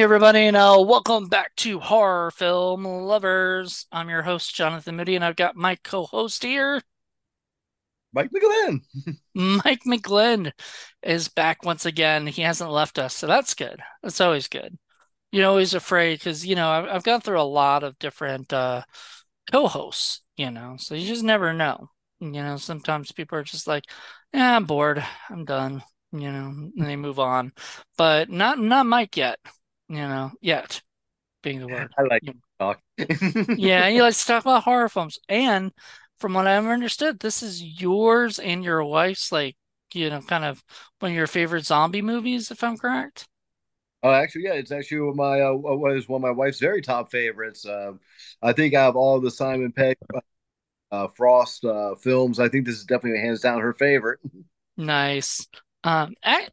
Hey everybody, and uh, welcome back to Horror Film Lovers. I'm your host, Jonathan Moody, and I've got my co-host here. Mike McGlynn. Mike McGlynn is back once again. He hasn't left us, so that's good. That's always good. You're always afraid because, you know, I've, I've gone through a lot of different uh, co-hosts, you know, so you just never know. You know, sometimes people are just like, yeah, I'm bored. I'm done. You know, and they move on. But not not Mike yet you know, yet being the word. I like talk. Yeah, and you like to talk about horror films. And from what I've understood, this is yours and your wife's like, you know, kind of one of your favorite zombie movies, if I'm correct. Oh, actually, yeah, it's actually one of my uh, was one of my wife's very top favorites. Um, I think out of all the Simon Pegg uh, Frost uh, films, I think this is definitely hands down her favorite. Nice. Um, I,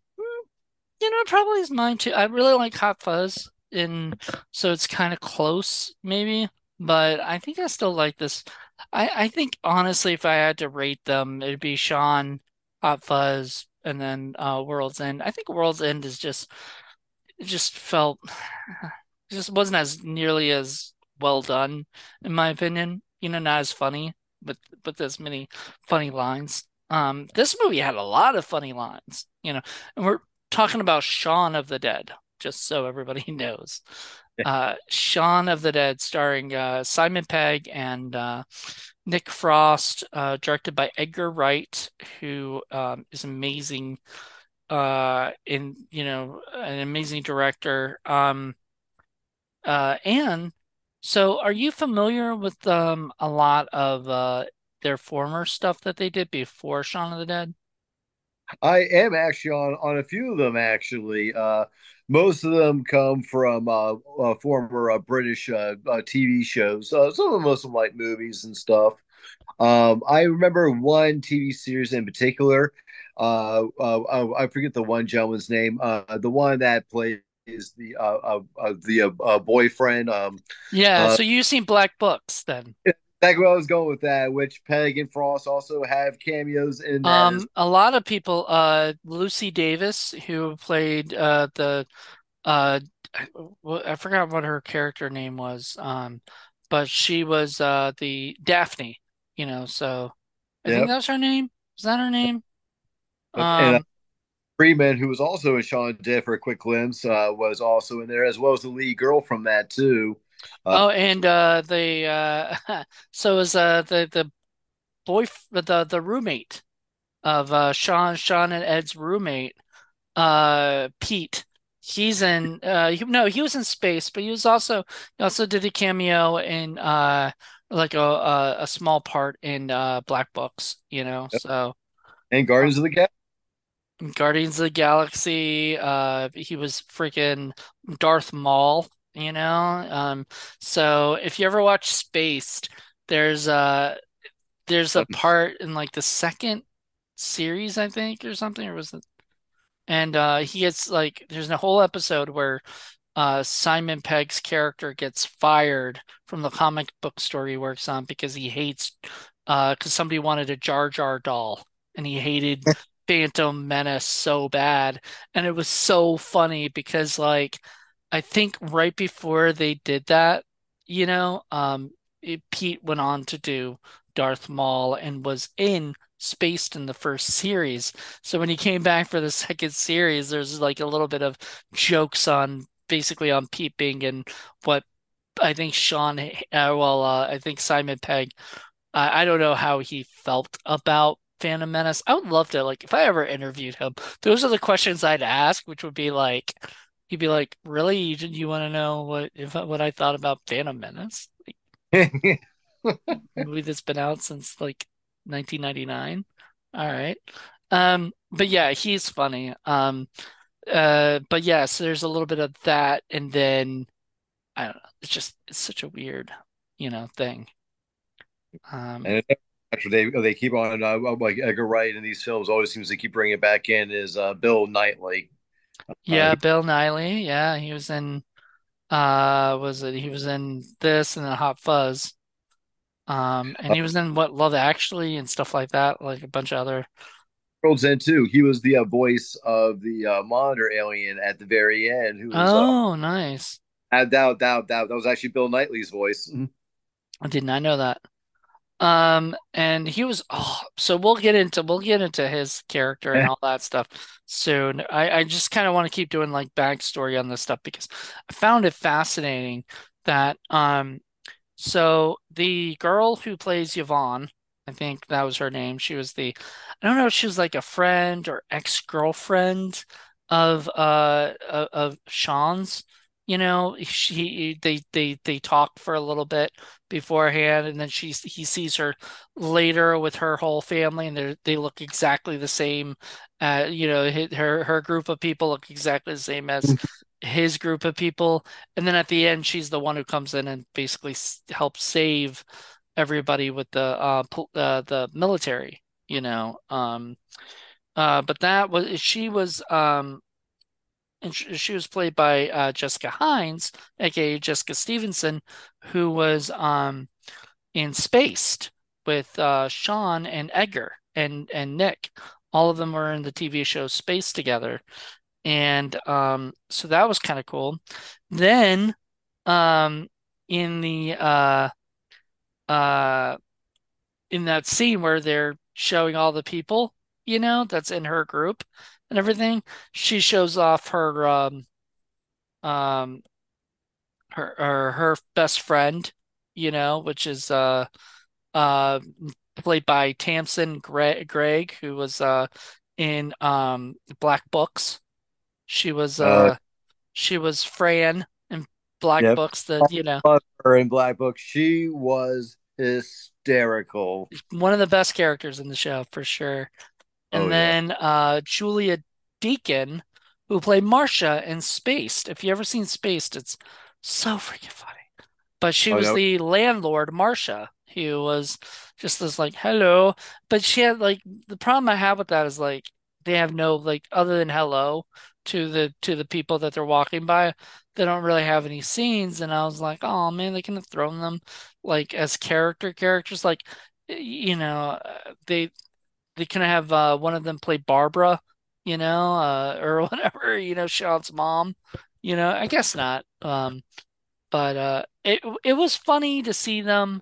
you know, probably is mine too. I really like Hot Fuzz, and so it's kind of close, maybe. But I think I still like this. I I think honestly, if I had to rate them, it'd be Shaun, Hot Fuzz, and then uh, World's End. I think World's End is just just felt just wasn't as nearly as well done, in my opinion. You know, not as funny, but but there's many funny lines. Um, this movie had a lot of funny lines, you know, and we're talking about Shaun of the Dead, just so everybody knows. Uh, Shaun of the Dead, starring uh, Simon Pegg and uh, Nick Frost, uh, directed by Edgar Wright, who um, is amazing uh, in you know an amazing director. Um, uh, and so, are you familiar with um, a lot of uh, their former stuff that they did before Shaun of the Dead? I am actually on on a few of them. Actually, uh, most of them come from uh, uh, former uh, British uh, uh, TV shows. Uh, some of them most of like movies and stuff. Um, I remember one TV series in particular. Uh, uh, uh, I forget the one gentleman's name. Uh, the one that plays the uh, uh, uh the boyfriend. Um, Yeah, so you've seen Black Books then. That's where I was going with that. Which Pegg and Frost also have cameos in as Um, a lot of people, uh, Lucy Davis, who played uh the, uh, I forgot what her character name was. Um, but she was uh the Daphne, you know. So I think Yep. that was her name. Is that her name? Yep. And uh, Um, Freeman, who was also in the Dead for a quick glimpse, uh, was also in there, as well as the lead girl from that too. Uh, oh, and uh, the uh, so is uh the the boy the the roommate of uh Shaun Shaun and Ed's roommate uh Pete. He's in uh he, no, he was in Spaced, but he was also he also did a cameo in uh like a a, a small part in uh Black Books, you know. So and Guardians of the Galaxy. Guardians of the Galaxy, uh he was freaking Darth Maul, you know. Um so if you ever watch Spaced, there's a there's a part in like the second series, I think, or something, or was it And uh, he gets like there's a whole episode where uh, Simon Pegg's character gets fired from the comic book store he works on because he hates uh because somebody wanted a Jar Jar doll and he hated Phantom Menace so bad. And it was so funny because like I think right before they did that, you know, um it, Pete went on to do Darth Maul and was in Spaced in the first series. So when he came back for the second series, there's like a little bit of jokes on basically on Pete being in what I think Sean, uh, well, uh, I think Simon Pegg, I don't know how he felt about Phantom Menace. I would love to, like, if I ever interviewed him, those are the questions I'd ask, which would be like, he'd be like, "Really? You you want to know what if what I thought about Phantom Menace, like, movie that's been out since like 1999?" All right. Um, but yeah, he's funny. Um, uh, but yeah, so there's a little bit of that, and then I don't know. It's just it's such a weird, you know, thing. Um, and they they keep on uh, like Edgar Wright in these films always seems to keep bringing it back in is uh, Bill Knightley. Uh, yeah, Bill Nighy, yeah, he was in uh was it he was in this and then Hot Fuzz. Um, and he was in what Love Actually and stuff like that, like a bunch of other. World's End too. He was the uh, voice of the uh, monitor alien at the very end, who was uh, Oh, nice. that that that that, that was actually Bill Knightley's voice. I did not know that. Um, and he was oh, so we'll get into we'll get into his character and all that stuff soon. I, I just kind of want to keep doing like backstory on this stuff because I found it fascinating that um so the girl who plays Yvonne, I think that was her name. She was the I don't know if she was like a friend or ex-girlfriend of uh of, of Shaun's. You know, she they they they talk for a little bit beforehand, and then she he sees her later with her whole family, and they they look exactly the same. Uh, you know, her her group of people look exactly the same as his group of people, and then at the end, she's the one who comes in and basically helps save everybody with the uh, uh the military. You know, um, uh, but that was she was um and she was played by uh, Jessica Hynes, aka Jessica Stevenson, who was um, in Spaced with uh, Sean and Edgar and and Nick. All of them were in the TV show Spaced together, and um, so that was kind of cool. Then, um, in the uh, uh, in that scene where they're showing all the people, you know, that's in her group and everything, she shows off her um um her her, her best friend, you know, which is uh uh played by Tamsin Greig, Greig who was uh in um Black Books. She was Uh, uh she was Fran in Black yep. Books, the you know, Her in Black Books. she was hysterical. one of the best characters in the show for sure. Oh And yeah. then uh, Julia Deakin, who played Marcia in Spaced. If you ever seen Spaced, it's so freaking funny. But she Oh was no. the landlord, Marcia, who was just this like, hello. But she had like the problem I have with that is like they have no like other than hello to the to the people that they're walking by, they don't really have any scenes. And I was like, oh man, they can have thrown them like as character characters. Like, you know, uh, they they can have uh, one of them play Barbara, you know, uh, or whatever, you know, Shaun's mom. You know, I guess not. Um, but uh, it it was funny to see them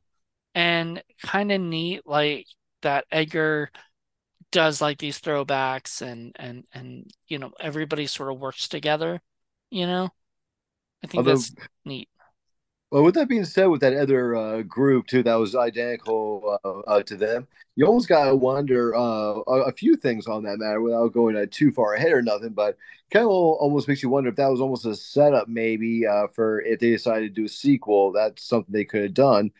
and kind of neat, like that Edgar does like these throwbacks and and and you know everybody sort of works together. You know, I think Although that's neat. Well, with that being said, with that other uh, group too, that was identical uh, uh, to them, you almost gotta wonder uh, a, a few things on that matter without going uh, too far ahead or nothing. But kind of almost makes you wonder if that was almost a setup, maybe uh, for if they decided to do a sequel. That's something they could have done,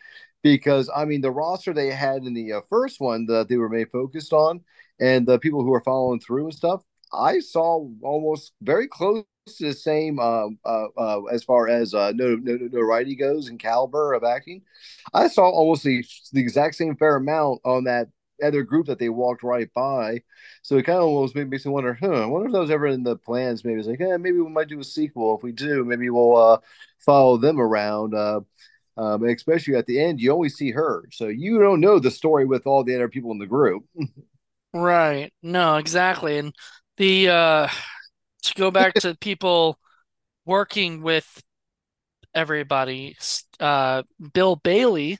because I mean, the roster they had in the first one that they were made focused on, and the people who were following through and stuff, I saw almost very close the same um, uh, uh, as far as uh, no, no, notoriety goes and caliber of acting. I saw almost the, the exact same fair amount on that other group that they walked right by. So it kind of almost makes me wonder, huh, I wonder if that was ever in the plans. Maybe it's like, yeah, maybe we might do a sequel. If we do, maybe we'll uh, follow them around. Uh, um, especially at the end, you only see her, so you don't know the story with all the other people in the group. Right. No, exactly. And the uh to go back to people working with everybody. Uh, Bill Bailey,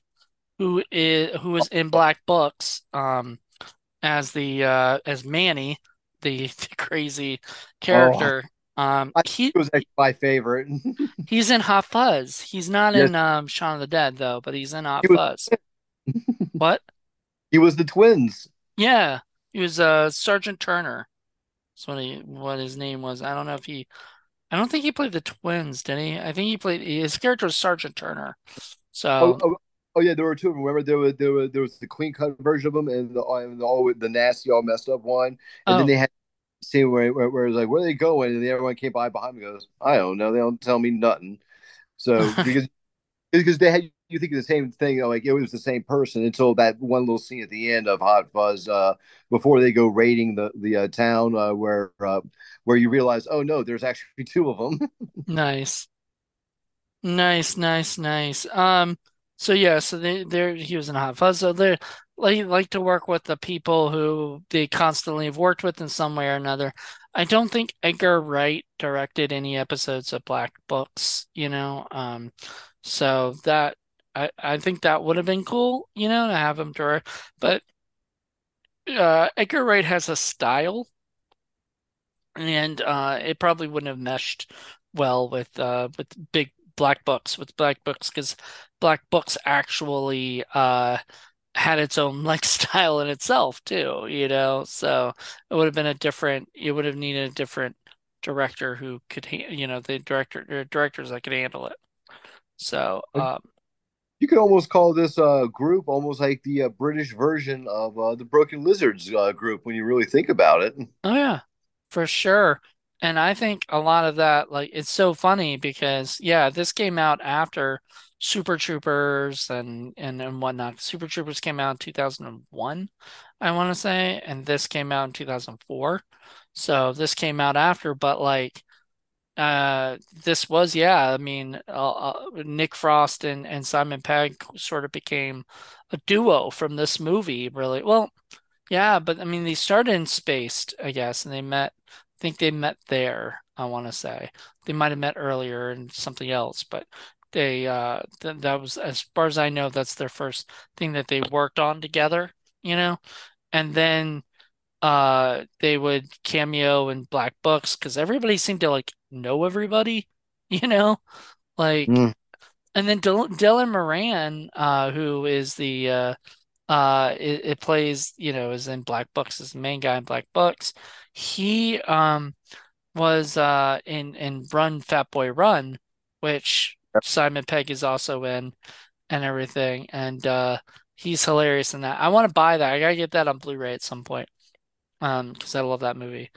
who is who was in Black Books, um, as the uh, as Manny, the, the crazy Oh, character. Um, he was actually my favorite. he's in Hot Fuzz. He's not yes, in um, Shaun of the Dead though, but he's in Hot he. Fuzz. What? He was the twins. Yeah, he was uh Sergeant Turner. That's what he what his name was. I don't know if he. I don't think he played the twins, did he? I think he played his character was Sergeant Turner. Oh, So, oh, oh yeah, there were two of them. Remember, there was there was there was the clean cut version of them, and the and the all the nasty, all messed up one, and then oh, they had scene where where, where it was like, where are they going? And then everyone came by behind me, and goes, I don't know, they don't tell me nothing. So because because they had you think of the same thing, like it was the same person until that one little scene at the end of Hot Fuzz, uh, before they go raiding the the uh, town, uh, where uh, where you realize, oh no, there's actually two of them. nice. Nice, nice, nice. Um, so yeah, so they there he was in Hot Fuzz. So they like like to work with the people who they constantly have worked with in some way or another. I don't think Edgar Wright directed any episodes of Black Books, you know. Um, so that I I think that would have been cool, you know, to have him direct. But uh, Edgar Wright has a style, and uh, it probably wouldn't have meshed well with uh with big Black Books with Black Books because Black Books actually uh had its own like style in itself too, you know. So it would have been a different. You would have needed a different director who could, you know, the director directors that could handle it. So, um, You could almost call this uh, group almost like the uh, British version of uh, the Broken Lizards uh, group when you really think about it. oh yeah, for sure. And I think a lot of that, like, it's so funny because yeah, this came out after Super Troopers and and and whatnot. Super Troopers came out in 2001, I want to say, and this came out in 2004. So this came out after, but like Uh, this was, yeah, I mean, uh, uh, Nick Frost and, and Simon Pegg sort of became a duo from this movie, really. Well, yeah, but I mean, they started in Spaced, I guess, and they met, I think they met there, I want to say. They might have met earlier in something else, but they, uh, th that was, as far as I know, that's their first thing that they worked on together, you know? And then uh they would cameo in Black Books because everybody seemed to like know everybody, you know? Like Mm. and then Dylan, Dylan Moran, uh, who is the uh uh it, it plays, you know, is in Black Books, is the main guy in Black Books. He um was uh in in Run Fat Boy Run, which Simon Pegg is also in and everything. And uh he's hilarious in that. I want to buy that. I gotta get that on Blu-ray at some point. Um, because I love that movie.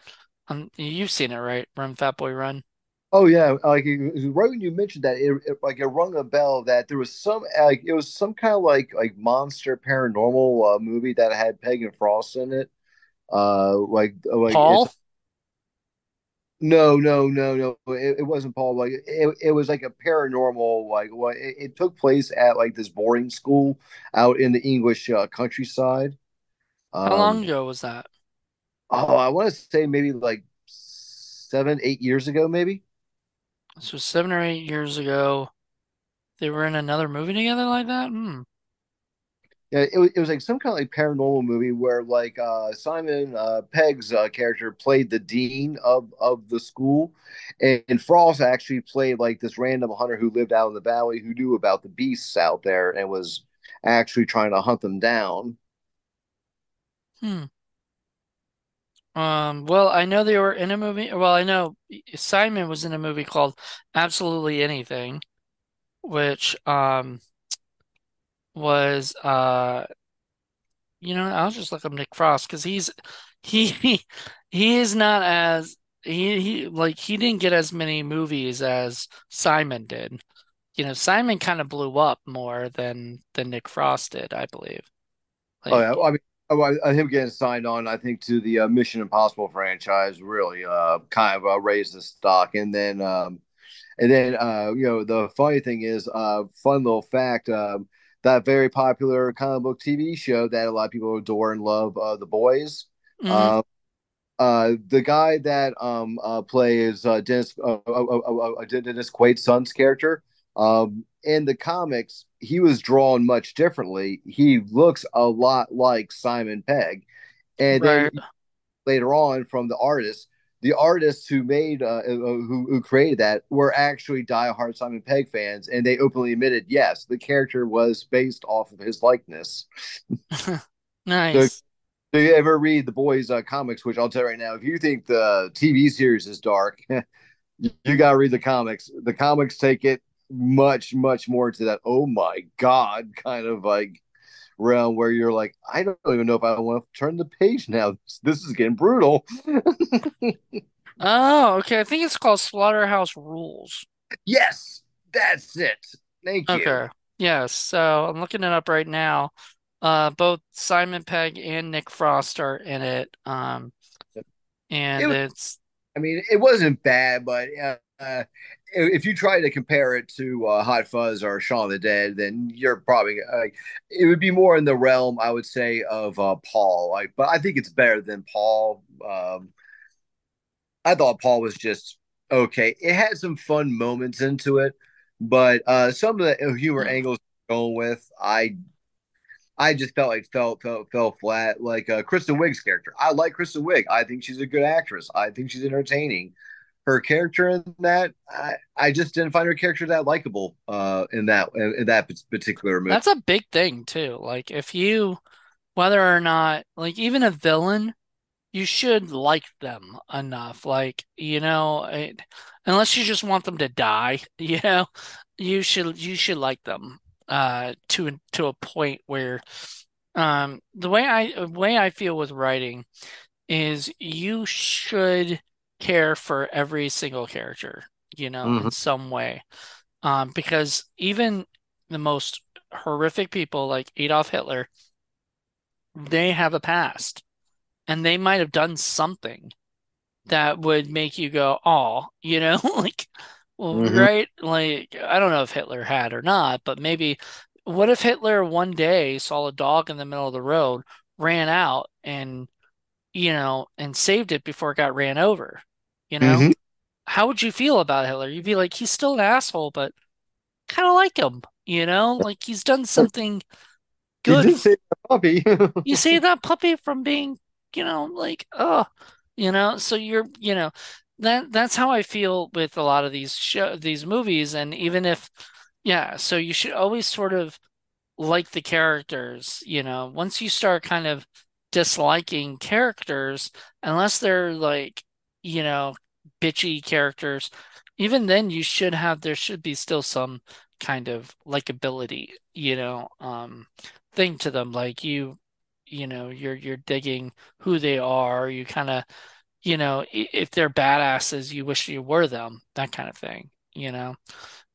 Um, you've seen it, right? Run Fat Boy Run. Oh yeah, like right when you mentioned that, it, it like it rung a bell that there was some like it was some kind of like like monster paranormal uh, movie that had Peg and Frost in it. Uh, like like it's Paul? no no no no it, it wasn't Paul like it, it was like a paranormal like what it, it took place at like this boarding school out in the English uh, countryside. How long Um, ago was that? Oh, I want to say maybe like seven eight years ago maybe. So seven or eight years ago. They were in another movie together like that? Hmm. Yeah, it was, it was like some kind of like paranormal movie where like uh, Simon uh, Pegg's uh, character played the dean of of the school, and, and Frost actually played like this random hunter who lived out in the valley who knew about the beasts out there and was actually trying to hunt them down. Hmm. Um, well, I know they were in a movie. Well, I know Simon was in a movie called Absolutely Anything, which um was uh you know, I'll just look up Nick Frost because he's he he is not as he he like he didn't get as many movies as Simon did. You know, Simon kind of blew up more than than Nick Frost did, I believe. Oh Like, yeah, I mean, oh, I- him getting signed on, I think, to the uh, Mission Impossible franchise really uh, kind of uh, raised the stock, and then um, And then, uh, you know, the funny thing is, uh, fun little fact, um, that very popular comic book TV show that a lot of people adore and love, uh, The Boys. mhm, Uh, uh, the guy that um uh, plays uh, Dennis uh, uh, uh, uh, uh, Dennis Quaid's son's character, um, in the comics, he was drawn much differently. He looks a lot like Simon Pegg, and then later on from the artists. The artists who made uh, uh, who who created that were actually diehard Simon Pegg fans, and they openly admitted, yes, the character was based off of his likeness. So, Nice. if you ever read the boys' uh, comics, which I'll tell you right now, if you think the TV series is dark, you got to read the comics. The comics take it much, much more to that. Oh my god, kind of like realm where you're like, I don't even know if I want to turn the page now. This, is getting brutal. Oh, okay. I think it's called Slaughterhouse Rules. Yes, that's it. Thank you. Okay. Yes. So I'm looking it up right now. Uh, both Simon Pegg and Nick Frost are in it. Um, It and was, it's I mean, it wasn't bad, but uh, uh, if you try to compare it to uh, Hot Fuzz or Shaun of the Dead, then you're probably uh, it would be more in the realm, I would say, of uh, Paul. Like, but I think it's better than Paul. Um, I thought Paul was just okay. It had some fun moments into it, but uh, some of the humor Hmm. angles going with, I I just felt like felt felt fell flat. Like uh, Kristen Wiig's character, I like Kristen Wiig. I think she's a good actress. I think she's entertaining. Her character in that, I, I just didn't find her character that likable uh, in that in, that particular movie. That's a big thing too. Like if you, whether or not, like even a villain, you should like them enough. Like, you know, it, unless you just want them to die, you know, you should you should like them uh to to a point where um the way I the way I feel with writing is you should care for every single character, you know, in hmm some way. Um, because even the most horrific people like Adolf Hitler, they have a past and they might have done something that would make you go, oh, you know, like, well, hmm right? Like, I don't know if Hitler had or not, but maybe what if Hitler one day saw a dog in the middle of the road, ran out and, you know, and saved it before it got ran over? You know, hmm how would you feel about Hitler? You'd be like, he's still an asshole, but kind of like him, you know, like he's done something good did save the puppy. you save that puppy from being, you know, like, oh, you know, so you're, you know, that that's how I feel with a lot of these show these movies. And even if, yeah, so you should always sort of like the characters, you know, once you start kind of disliking characters, unless they're like, you know, bitchy characters, even then you should have, there should be still some kind of likability, you know, um, thing to them. Like you, you know, you're you're digging who they are. You kind of, you know, if they're badasses, you wish you were them, that kind of thing, you know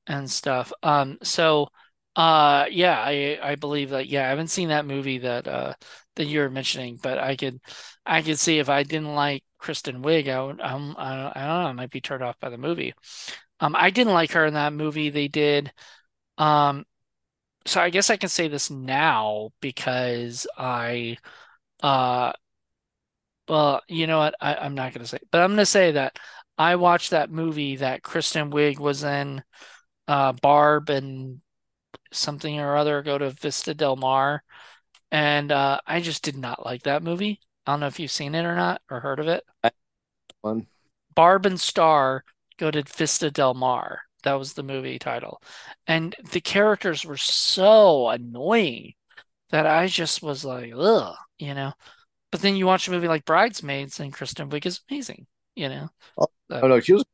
and stuff. Um, so uh yeah, I I believe that yeah, I haven't seen that movie that uh that you were mentioning, but I could I could see if I didn't like Kristen Wiig, I would um I I don't know, I might be turned off by the movie. Um I didn't like her in that movie. They did um so I guess I can say this now because I uh well, you know what? I, I'm not gonna say, but I'm gonna say that I watched that movie that Kristen Wiig was in, uh Barb and something or other go to Vista Del Mar, and uh, I just did not like that movie. I don't know if you've seen it or not or heard of it. One. Barb and Star go to Vista Del Mar. That was the movie title. And the characters were so annoying that I just was like, ugh, you know. But then you watch a movie like Bridesmaids and Kristen Wiig is amazing, you know. Oh, So, oh, no, she was.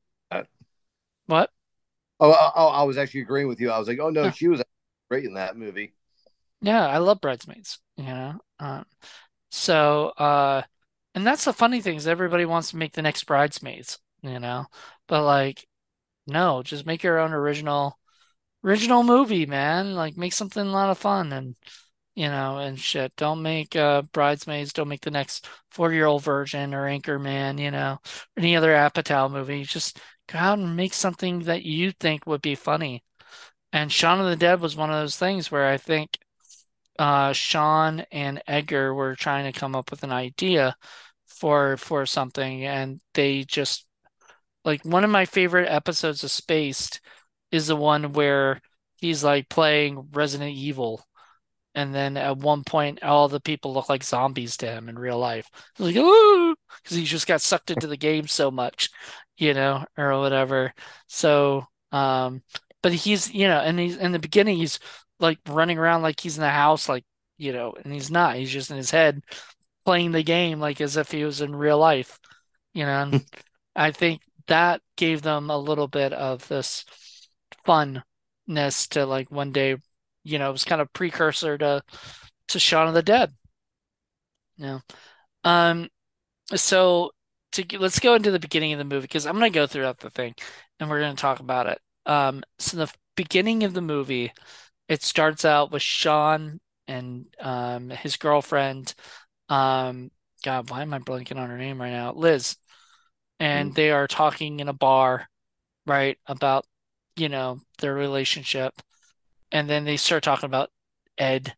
what? Oh, I, I I was actually agreeing with you. I was like, oh no, Yeah, she was great in that movie. Yeah, I love Bridesmaids, you know. Um, So, uh, and that's the funny thing is everybody wants to make the next Bridesmaids, you know? But like, no, just make your own original original movie, man. Like make something a lot of fun and you know, and shit. Don't make uh Bridesmaids, don't make the next Forty-Year-Old Virgin or Anchorman, you know, any other Apatow movie. Just go out and make something that you think would be funny. And Shaun of the Dead was one of those things where I think uh, Sean and Edgar were trying to come up with an idea for for something, and they just like one of my favorite episodes of Spaced is the one where he's like playing Resident Evil, and then at one point all the people look like zombies to him in real life. Like, because he just got sucked into the game so much, you know, or whatever. So, um, but he's, you know, and he's in the beginning he's like running around like he's in the house, like, you know, and he's not. He's just in his head playing the game like as if he was in real life, you know. And I think that gave them a little bit of this funness to like one day, you know, it was kind of precursor to to Shaun of the Dead. Yeah. Um, so to let's go into the beginning of the movie because I'm gonna go throughout the thing and we're gonna talk about it. Um, so the beginning of the movie, it starts out with Shaun and um his girlfriend. Um, God, why am I blanking on her name right now? Liz. And Mm. they are talking in a bar right, about, you know, their relationship. And then they start talking about Ed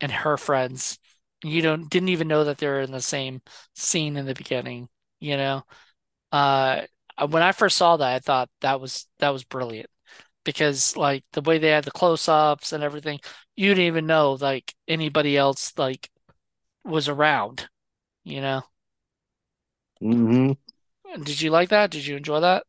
and her friends. You don't didn't even know that they were in the same scene in the beginning, you know? Uh, when I first saw that, I thought that was that was brilliant because like the way they had the close-ups and everything, you didn't even know like anybody else like was around, you know? hmm Did you like that? Did you enjoy that?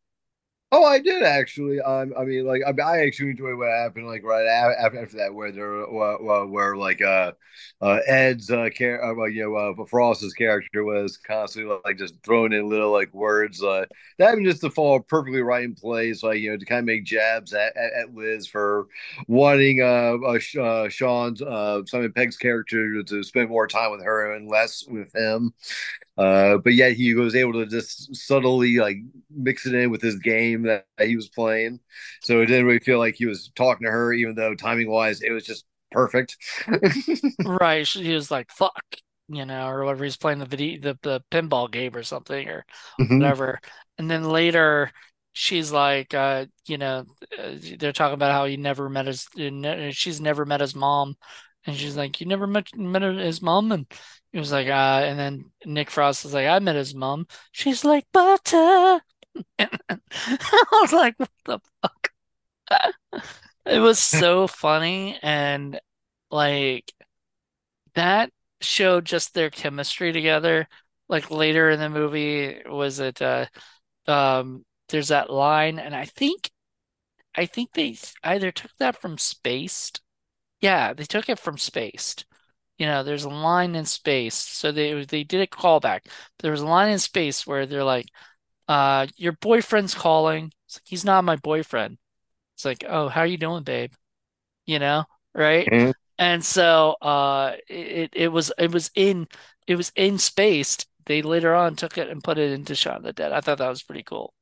Oh, I did actually. Um, I mean, like, I, I actually enjoyed what happened, like right after, after that, where there, where, where, like, uh, uh, Ed's, uh, char- uh, you know, uh, Frost's character was constantly like just throwing in little like words, uh, that just to fall perfectly right in place, like you know, to kind of make jabs at, at, at Liz for wanting, uh, uh, uh Shaun's, uh, Simon Pegg's character to spend more time with her and less with him. Uh, but yet he was able to just subtly like mix it in with his game that he was playing. So it didn't really feel like he was talking to her, even though timing wise it was just perfect. Right. He was like, fuck, you know, or whatever. He's playing the video, the, the pinball game or something or hmm whatever. And then later she's like, uh, you know, uh, they're talking about how he never met his, she's never met his mom. And she's like, you never met, met his mom? And he was like, uh, and then Nick Frost was like, I met his mom. She's like, butter. I was like, what the fuck? It was so funny. And like, that showed just their chemistry together. Like later in the movie, was it uh um there's that line and I think I think they either took that from Spaced. Yeah, they took it from Spaced. You know, there's a line in Spaced. So they they did a callback. There was a line in Spaced where they're like, uh, your boyfriend's calling. It's like, he's not my boyfriend. It's like, oh, how are you doing, babe? You know, right? And so uh it it was it was in it was in Spaced. They later on took it and put it into Shaun of the Dead. I thought that was pretty cool.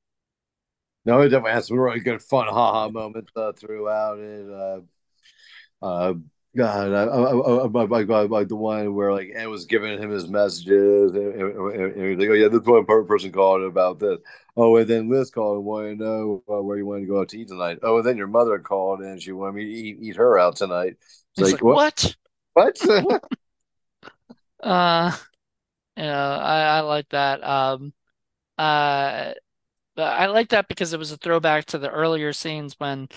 No, it definitely has some really good fun haha moments uh, throughout it. Uh, uh, God, I, I, I, like the one where like Ed was giving him his messages, and, and, he's like, "Oh yeah, this one person called about this." Oh, and then Liz called and wanted to know uh, where you wanted to go out to eat tonight. Oh, and then your mother called and she wanted me to eat, eat her out tonight. It's like, what? What? Uh, you know, I, I like that. Um, uh, I like that because it was a throwback to the earlier scenes when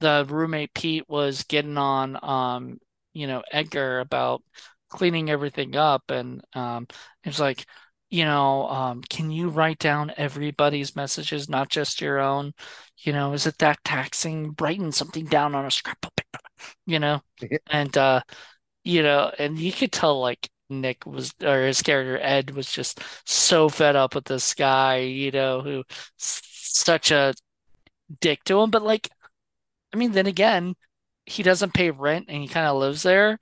the roommate Pete was getting on um you know Edgar about cleaning everything up and um it's like you know um can you write down everybody's messages not just your own? You know is it that taxing? Writing something down on a scrap of paper you know? And uh you know and you could tell like Nick was or his character Ed was just so fed up with this guy you know who such a dick to him. But like I mean, then again, he doesn't pay rent and he kind of lives there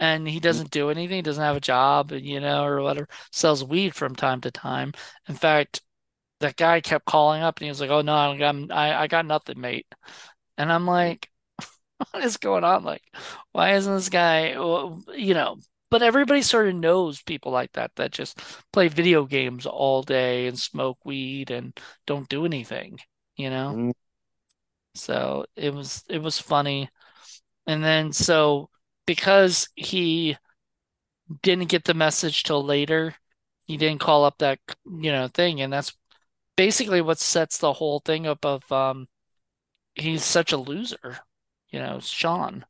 and he hmm. doesn't do anything. He doesn't have a job, you know, or whatever. Sells weed from time to time. In fact, that guy kept calling up and he was like, "Oh no, I got I, I got nothing, mate." And I'm like, "What is going on? Like, why isn't this guy, well, you know?" But everybody sort of knows people like that that just play video games all day and smoke weed and don't do anything, you know? Mm. So it was it was funny. And then so because he didn't get the message till later, he didn't call up that, you know, thing. And that's basically what sets the whole thing up of um he's such a loser, you know, Shaun,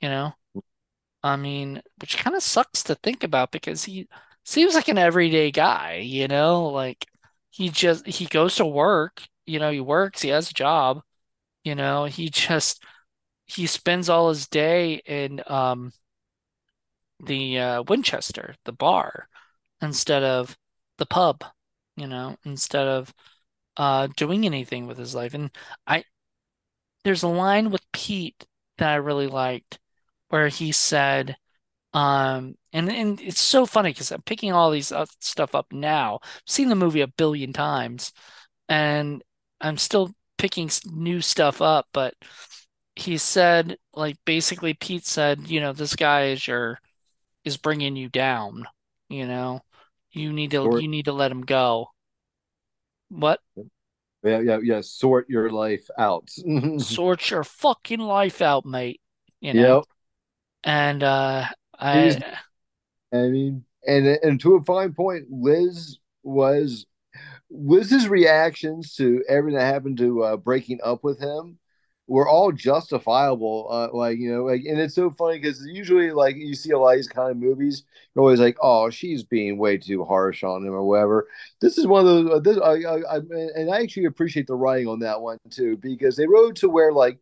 you know. I mean, which kind of sucks to think about because he seems like an everyday guy, you know, like he just he goes to work, you know, he works, he has a job, you know, he just he spends all his day in um the uh, Winchester, the bar, instead of the pub, you know, instead of uh, doing anything with his life. And I, there's a line with Pete that I really liked where he said, um, and and it's so funny because I'm picking all these stuff up now. I've seen the movie a billion times, and I'm still picking new stuff up. But he said, like, basically, Pete said, you know, this guy is your is bringing you down, you know. You need to Or you need to let him go. What? Yeah, yeah, yeah. Sort your life out. Sort your fucking life out, mate. You know? Yep. And uh I I mean, and and to a fine point, Liz was Liz's reactions to everything that happened to uh, breaking up with him were all justifiable. Uh, like you know, like, and it's so funny because usually, like you see a lot of these kind of movies, you're always like, "Oh, she's being way too harsh on him" or whatever. This is one of those. Uh, this, I, I, I, and I actually appreciate the writing on that one too because they wrote to where like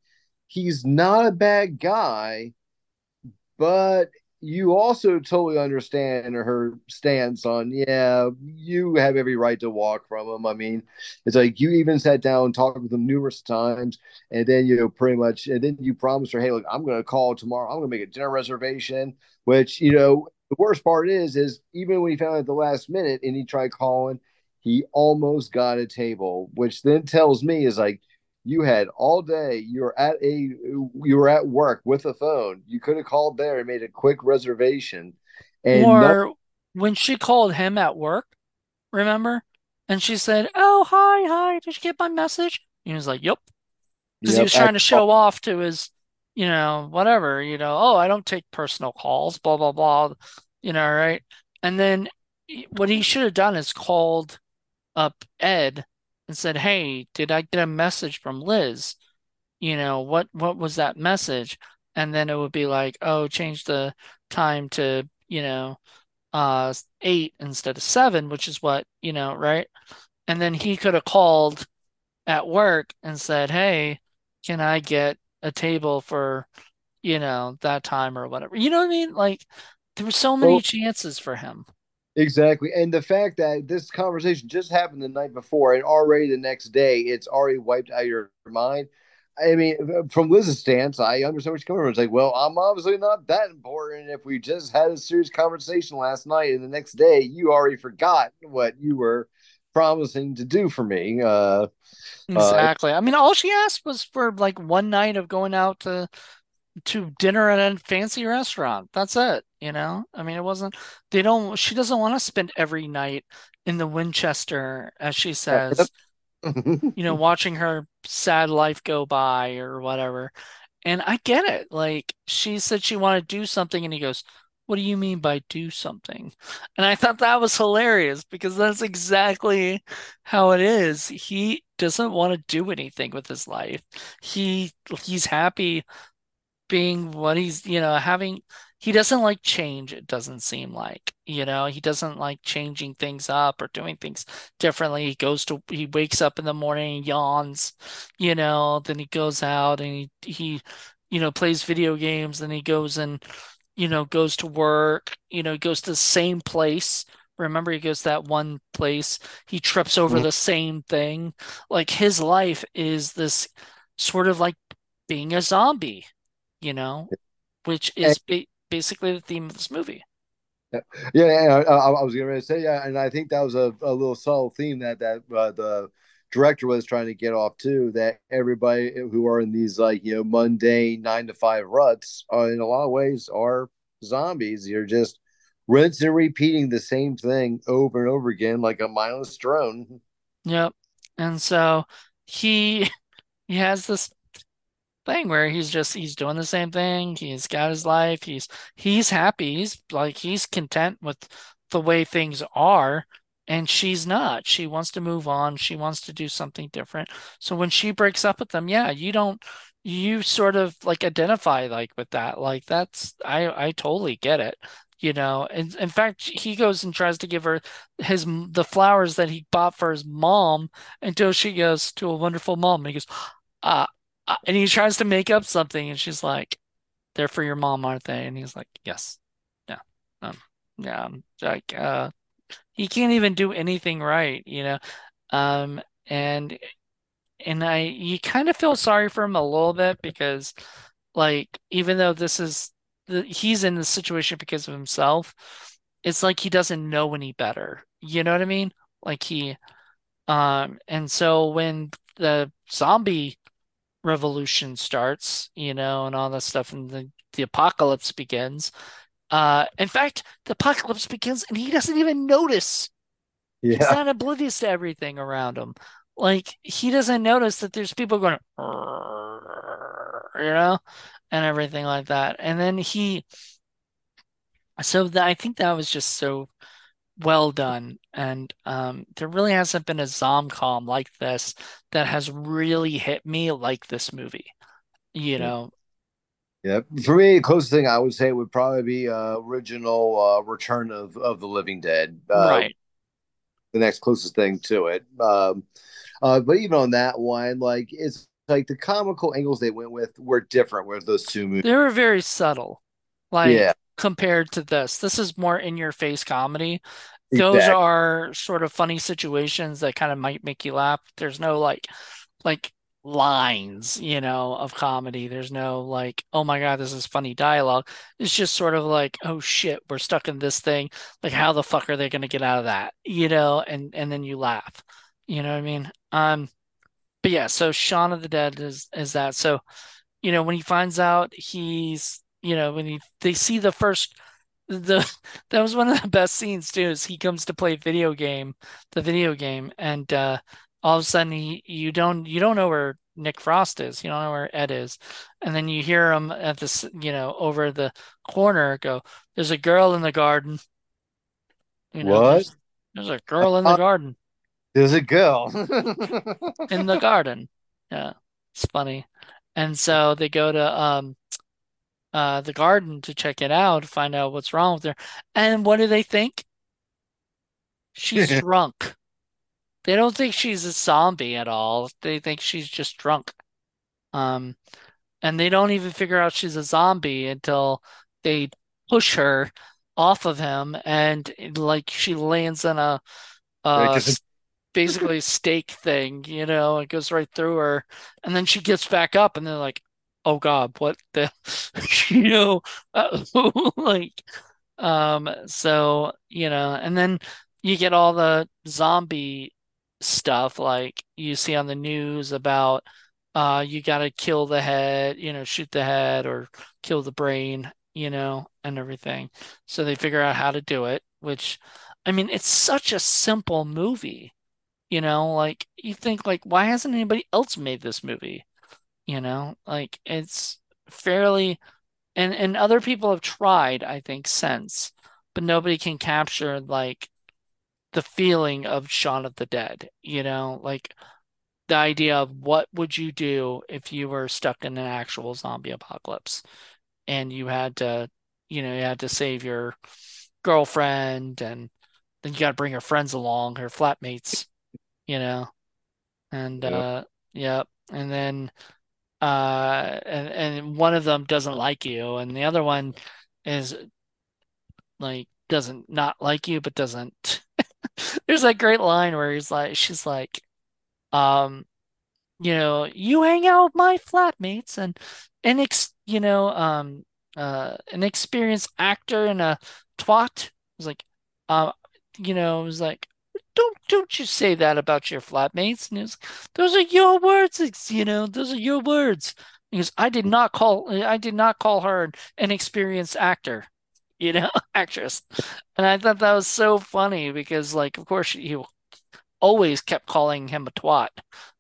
he's not a bad guy, but you also totally understand her stance on, yeah, you have every right to walk from him. I mean, it's like you even sat down talked with him numerous times, and then you know, pretty much, and then you promised her, hey, look, I'm going to call tomorrow. I'm going to make a dinner reservation. Which you know, the worst part is, is even when he found out at the last minute and he tried calling, he almost got a table, which then tells me is like you had all day you're at a you were at work with a phone you could have called there and made a quick reservation and or when she called him at work, remember? And she said, "Oh, hi, hi. Did you get my message?" And he was like, "Yep." Because he was trying to show off to his, you know, whatever, you know, oh, I don't take personal calls, blah, blah, blah, you know, right? And then what he should have done is called up Ed and said, "Hey, did I get a message from Liz? You know, what what was that message?" And then it would be like, "Oh, change the time to, you know, uh 8 instead of 7, which is what, you know, right?" And then he could have called at work and said, "Hey, can I get a table for, you know, that time or whatever." You know what I mean? Like there were so many well chances for him. Exactly and the fact that this conversation just happened the night before and already the next day it's already wiped out your mind I mean, from Liz's stance, I understand what she's coming from. It's like, well, I'm obviously not that important. If we just had a serious conversation last night and the next day you already forgot what you were promising to do for me. Uh, uh, Exactly. I mean, all she asked was for like one night of going out to to dinner at a fancy restaurant. That's it, you know? I mean, it wasn't, they don't, she doesn't want to spend every night in the Winchester, as she says, you know, watching her sad life go by or whatever. And I get it. Like, she said she wanted to do something, and he goes, What do you mean by do something? And I thought that was hilarious because that's exactly how it is. He doesn't want to do anything with his life. He he's happy being what he's, you know, having, he doesn't like change, it doesn't seem like, you know, he doesn't like changing things up or doing things differently. He goes to, he wakes up in the morning yawns, you know, then he goes out and he, he, you know, plays video games, then he goes and, you know, goes to work, you know, goes to the same place. Remember, he goes to that one place, he trips over mm-hmm. the same thing. Like his life is this sort of like being a zombie you know, which is ba basically the theme of this movie. yeah, yeah, I, I was going to say, yeah, and I think that was a, a little subtle theme that that uh, the director was trying to get off too. That everybody who are in these like you know mundane nine to five ruts, are, in a lot of ways, are zombies. You're just rinsing and repeating the same thing over and over again, like a mindless drone. Yep. And so he he has this thing where he's just he's doing the same thing. He's got his life. He's he's happy. He's like he's content with the way things are. And she's not. She wants to move on. She wants to do something different. So when she breaks up with them, yeah, you don't you sort of like identify like with that. Like that's I I totally get it. You know, and in fact, he goes and tries to give her his the flowers that he bought for his mom until she goes to a wonderful mom. And he goes, uh, and he tries to make up something, and she's like, "They're for your mom, aren't they?" And he's like, "Yes, yeah, um, yeah." Like, uh, he can't even do anything right, you know. Um, and and I, you kind of feel sorry for him a little bit because, like, even though this is the he's in this situation because of himself, it's like he doesn't know any better. You know what I mean? Like he, um, and so when the zombie revolution starts, you know, and all that stuff, and the, the apocalypse begins. Uh, in fact, the apocalypse begins and he doesn't even notice. He's not oblivious to everything around him. like he doesn't notice that there's people going, you know, and everything like that. And then he, so that I think that was just so well done. And um, there really hasn't been a zom-com like this that has really hit me like this movie. You know, Yeah, for me, the closest thing I would say would probably be uh, original uh, Return of of the Living Dead. Uh, right. the next closest thing to it. Um, uh, but even on that one, like it's like the comical angles they went with were different with those two movies. They were very subtle, like Yeah, compared to this. This is more in your face comedy. Those are sort of funny situations that kind of might make you laugh. There's no like like lines, you know, of comedy. There's no like, oh my God, this is funny dialogue. It's just sort of like, oh shit, we're stuck in this thing. Like how the fuck are they gonna get out of that? You know, and and then you laugh. You know what I mean? Um, but yeah, so Shaun of the Dead is is that. So you know, when he finds out he's, you know, when he they see the first the that was one of the best scenes too, is he comes to play video game, the video game, and uh all of a sudden he you don't you don't know where Nick Frost is, you don't know where Ed is. And then you hear him at this, you know, over the corner go, There's a girl in the garden, you know, What? there's there's a girl in the Uh, garden. there's a girl In the garden. Yeah. It's funny. And so they go to um uh, the garden to check it out, find out what's wrong with her. And what do they think? She's drunk. They don't think she's a zombie at all. They think she's just drunk. Um, and they don't even figure out she's a zombie until they push her off of him and like she lands in a uh basically stake thing, you know, it goes right through her. And then she gets back up and they're like, oh God, what the, you know, uh, like, um, so, you know, and then you get all the zombie stuff like you see on the news about, uh, you gotta kill the head, you know, shoot the head or kill the brain, you know, and everything. So they figure out how to do it, which, I mean, it's such a simple movie you know, like you think like why hasn't anybody else made this movie? You know, like it's fairly and and other people have tried, I think, since, but nobody can capture like the feeling of Shaun of the Dead, you know, like the idea of what would you do if you were stuck in an actual zombie apocalypse and you had to, you know, you had to save your girlfriend and then you got to bring her friends along, her flatmates, you know. And yeah, uh yeah, and then uh and and one of them doesn't like you and the other one is like doesn't not like you but doesn't There's that great line where he's like she's like um you know, you hang out with my flatmates and an ex you know, um uh an experienced actor and a twat. I was like, uh, you know, it was like, don't don't you say that about your flatmates. And he was, those are your words, it's, you know, those are your words. He goes, I did not call I did not call her an experienced actor, you know, actress. And I thought that was so funny because like of course he always kept calling him a twat,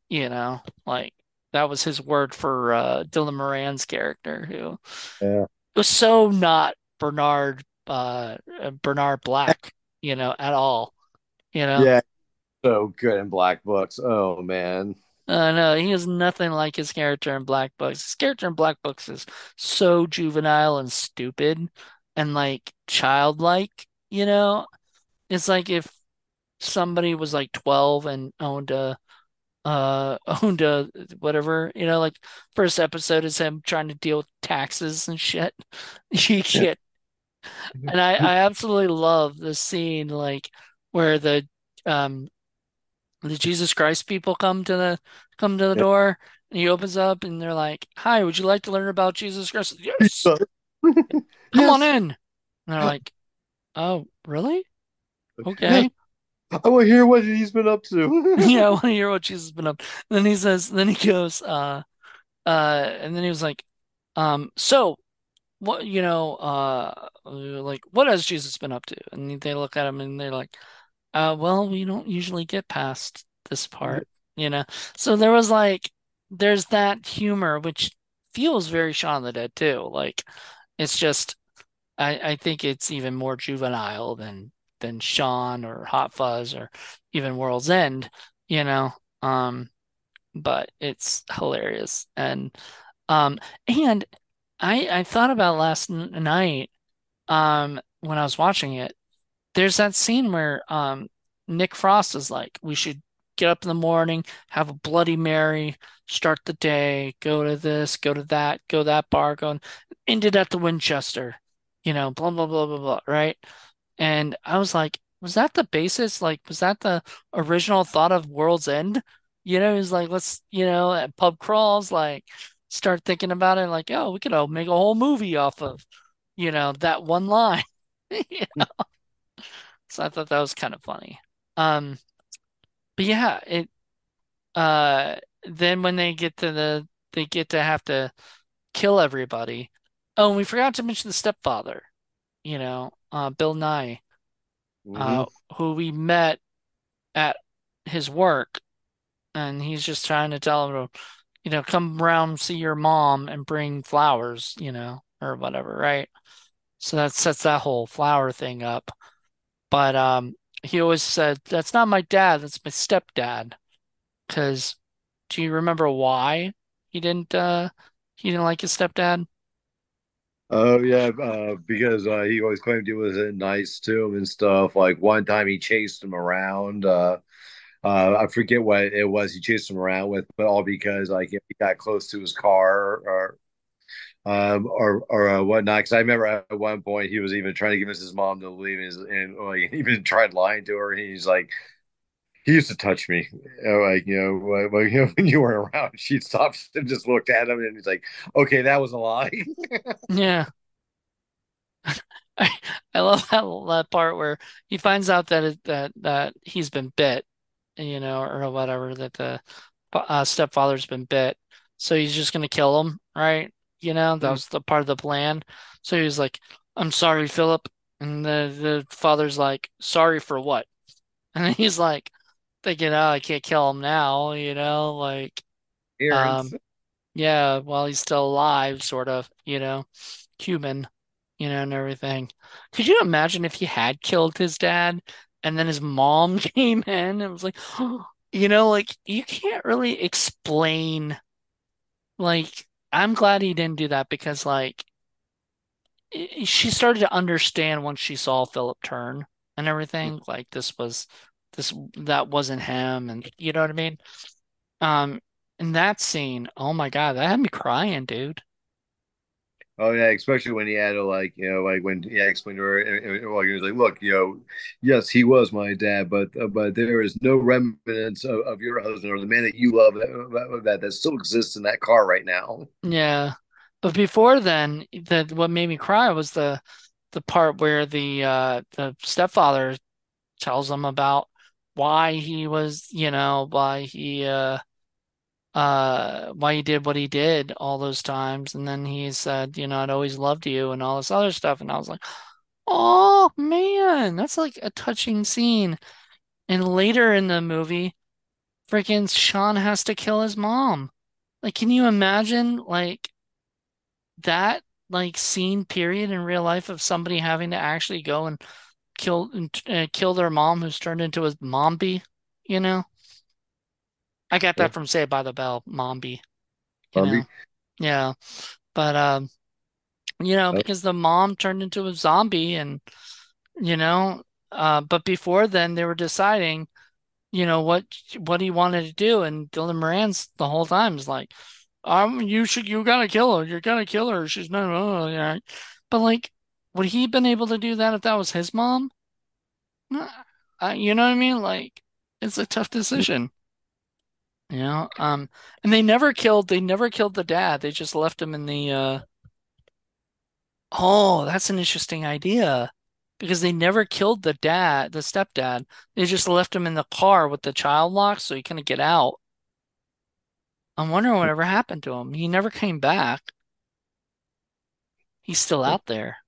you know, like that was his word for uh, Dylan Moran's character, who yeah, was so not Bernard uh, Bernard Black, you know, at all, you know. yeah. So good in Black Books. Oh man. Uh, no, he is nothing like his character in Black Books. His character in Black Books is so juvenile and stupid and like childlike, you know. It's like if somebody was like 12 and owned a uh owned a whatever you know like first episode is him trying to deal with taxes and shit you get and I I absolutely love the scene like where the um the Jesus Christ people come to the come to the door and he opens up and they're like hi would you like to learn about Jesus Christ? Yes. Come on in. And they're like oh really? Okay. I want to hear what he's been up to. yeah I want to hear what Jesus has been up and then he says then he goes uh uh and then he was like um so what you know uh like what has Jesus been up to? And they look at him and they're like uh well we don't usually get past this part you know. So there was like there's that humor which feels very Shaun the Dead too. Like it's just I I think it's even more juvenile than than Shaun or Hot Fuzz or even World's End, you know. Um, but it's hilarious and um and I I thought about last n- night um when I was watching it. There's that scene where um Nick Frost is like, we should get up in the morning, have a Bloody Mary, start the day, go to this, go to that, go to that bar, go and ended at the Winchester, you know, blah blah blah blah blah, right? And I was like, was that the basis? Like, was that the original thought of World's End? You know, it's like, let's, you know, at pub crawls, like, start thinking about it, like, oh, we could all make a whole movie off of, you know, that one line. Yeah. So I thought that was kind of funny. Um, but yeah, it, uh, then when they get to the, they get to have to kill everybody. Oh, and we forgot to mention the stepfather, you know, uh, Bill Nighy, uh, hmm who we met at his work and he's just trying to tell him to, you know, come around see your mom and bring flowers, you know, or whatever, right? So that sets that whole flower thing up. But um, he always said, "That's not my dad. That's my stepdad." Because do you remember why he didn't uh he didn't like his stepdad? Oh yeah, uh, because uh, he always claimed he was uh, nice to him and stuff. Like one time he chased him around. Uh, uh, I forget what it was he chased him around with, but all because like he got close to his car or um or or uh, whatnot. Because I remember at one point he was even trying to convince his mom to leave, his, and like, even tried lying to her. And he's like, he used to touch me, like you know, when, when, you know, when you weren't around. She'd stop and just looked at him, and he's like, okay, that was a lie. Yeah, I I love that that part where he finds out that it, that that he's been bit, you know, or whatever that the uh, stepfather's been bit, so he's just gonna kill him, right? You know, that was the part of the plan. So he was like, "I'm sorry, Philip," and the the father's like, "Sorry for what?" And then he's like, thinking, "Oh, I can't kill him now," you know, like, um, yeah, while he's still alive, sort of, you know, human, you know, and everything. Could you imagine if he had killed his dad and then his mom came in and was like, you know, like you can't really explain Like, I'm glad he didn't do that because, like, she started to understand once she saw Philip turn and everything. Like, this was this that wasn't him, and you know what I mean. Um, in that scene, oh my God, that had me crying, dude. Oh yeah, especially when he had a like, you know, like when he explained to her, and, he was like, "Look, you know, yes, he was my dad, but uh, but there is no remnants of, of your husband or the man that you love that, that that still exists in that car right now." Yeah, but before then, that what made me cry was the the part where the uh the stepfather tells him about why he was, you know, why he uh uh why he did what he did all those times. And then he said you know I'd always loved you and all this other stuff. And I was like oh man that's like a touching scene. And later in the movie freaking Shaun has to kill his mom. Like can you imagine like that like scene period in real life of somebody having to actually go and kill uh, kill their mom who's turned into a zombie you know I got Yeah, that from Saved by the Bell Mombi you know yeah but um you know, because the mom turned into a zombie and, you know, uh, but before then they were deciding, you know, what what he wanted to do. And Dylan Moran's the whole time is like, um, you should, you gotta kill her. You're gonna kill her. She's not, oh, yeah. But like, would he been able to do that if that was his mom? Uh, you know what I mean? Like, it's a tough decision, you know? Um, and they never killed, they never killed the dad. They just left him in the, uh, Oh, that's an interesting idea. Because they never killed the dad, the stepdad. They just left him in the car with the child lock so he couldn't get out. I'm wondering whatever happened to him. He never came back. He's still out there.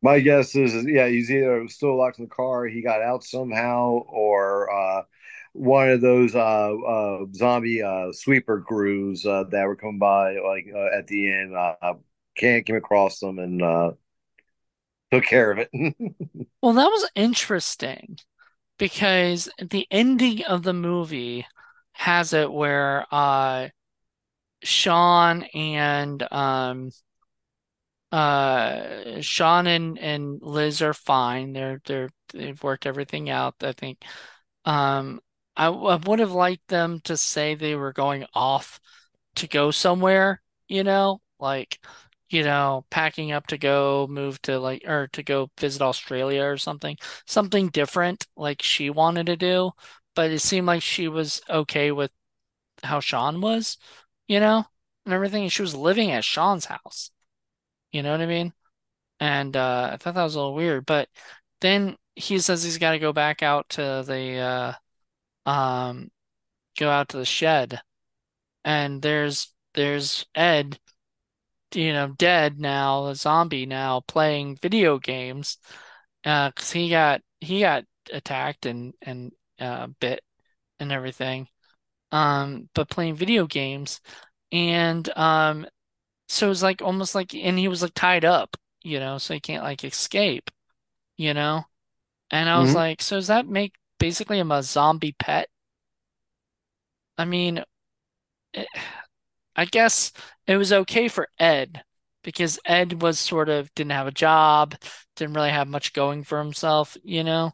My guess is, is, yeah, he's either still locked in the car, he got out somehow, or uh, one of those uh, uh, zombie uh, sweeper crews uh, that were coming by like uh, at the end. Uh, can't came across them and uh, took care of it. Well, that was interesting because the ending of the movie has it where uh Shaun and um uh Shaun and, and Liz are fine. They're they're they've worked everything out, I think. Um I, I would have liked them to say they were going off to go somewhere, you know, like you know, packing up to go move to like or to go visit Australia or something. Something different like she wanted to do, but it seemed like she was okay with how Shaun was, you know, and everything. She was living at Shaun's house. You know what I mean? And uh, I thought that was a little weird. But then he says he's got to go back out to the uh, um, go out to the shed, and there's there's Ed, you know, dead now, a zombie now, playing video games. Uh, 'cause he got he got attacked and and uh, bit and everything. Um, but playing video games, and um, so it's like almost like, and he was like tied up, you know, so he can't like escape, you know? And I was hmm like, so does that make basically am a zombie pet? I mean, eh, I guess it was okay for Ed because Ed was sort of didn't have a job, didn't really have much going for himself, you know,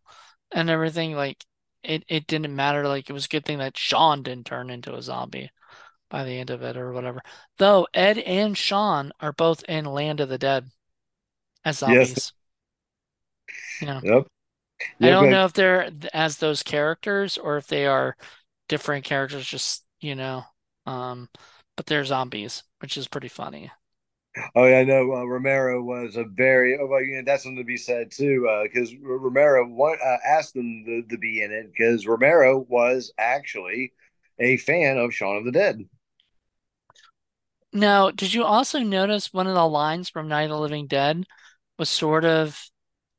and everything. Like it, it didn't matter. Like it was a good thing that Shaun didn't turn into a zombie by the end of it or whatever. Though Ed and Shaun are both in Land of the Dead as Yes. zombies. You know, Yep. I don't know if they're as those characters or if they are different characters, just, you know, um, but they're zombies, which is pretty funny. oh yeah, I know uh, Romero was a very. Oh, well, yeah, that's something to be said too, because uh, Romero want, uh, asked them to, to be in it because Romero was actually a fan of Shaun of the Dead. Now, did you also notice one of the lines from Night of the Living Dead was sort of,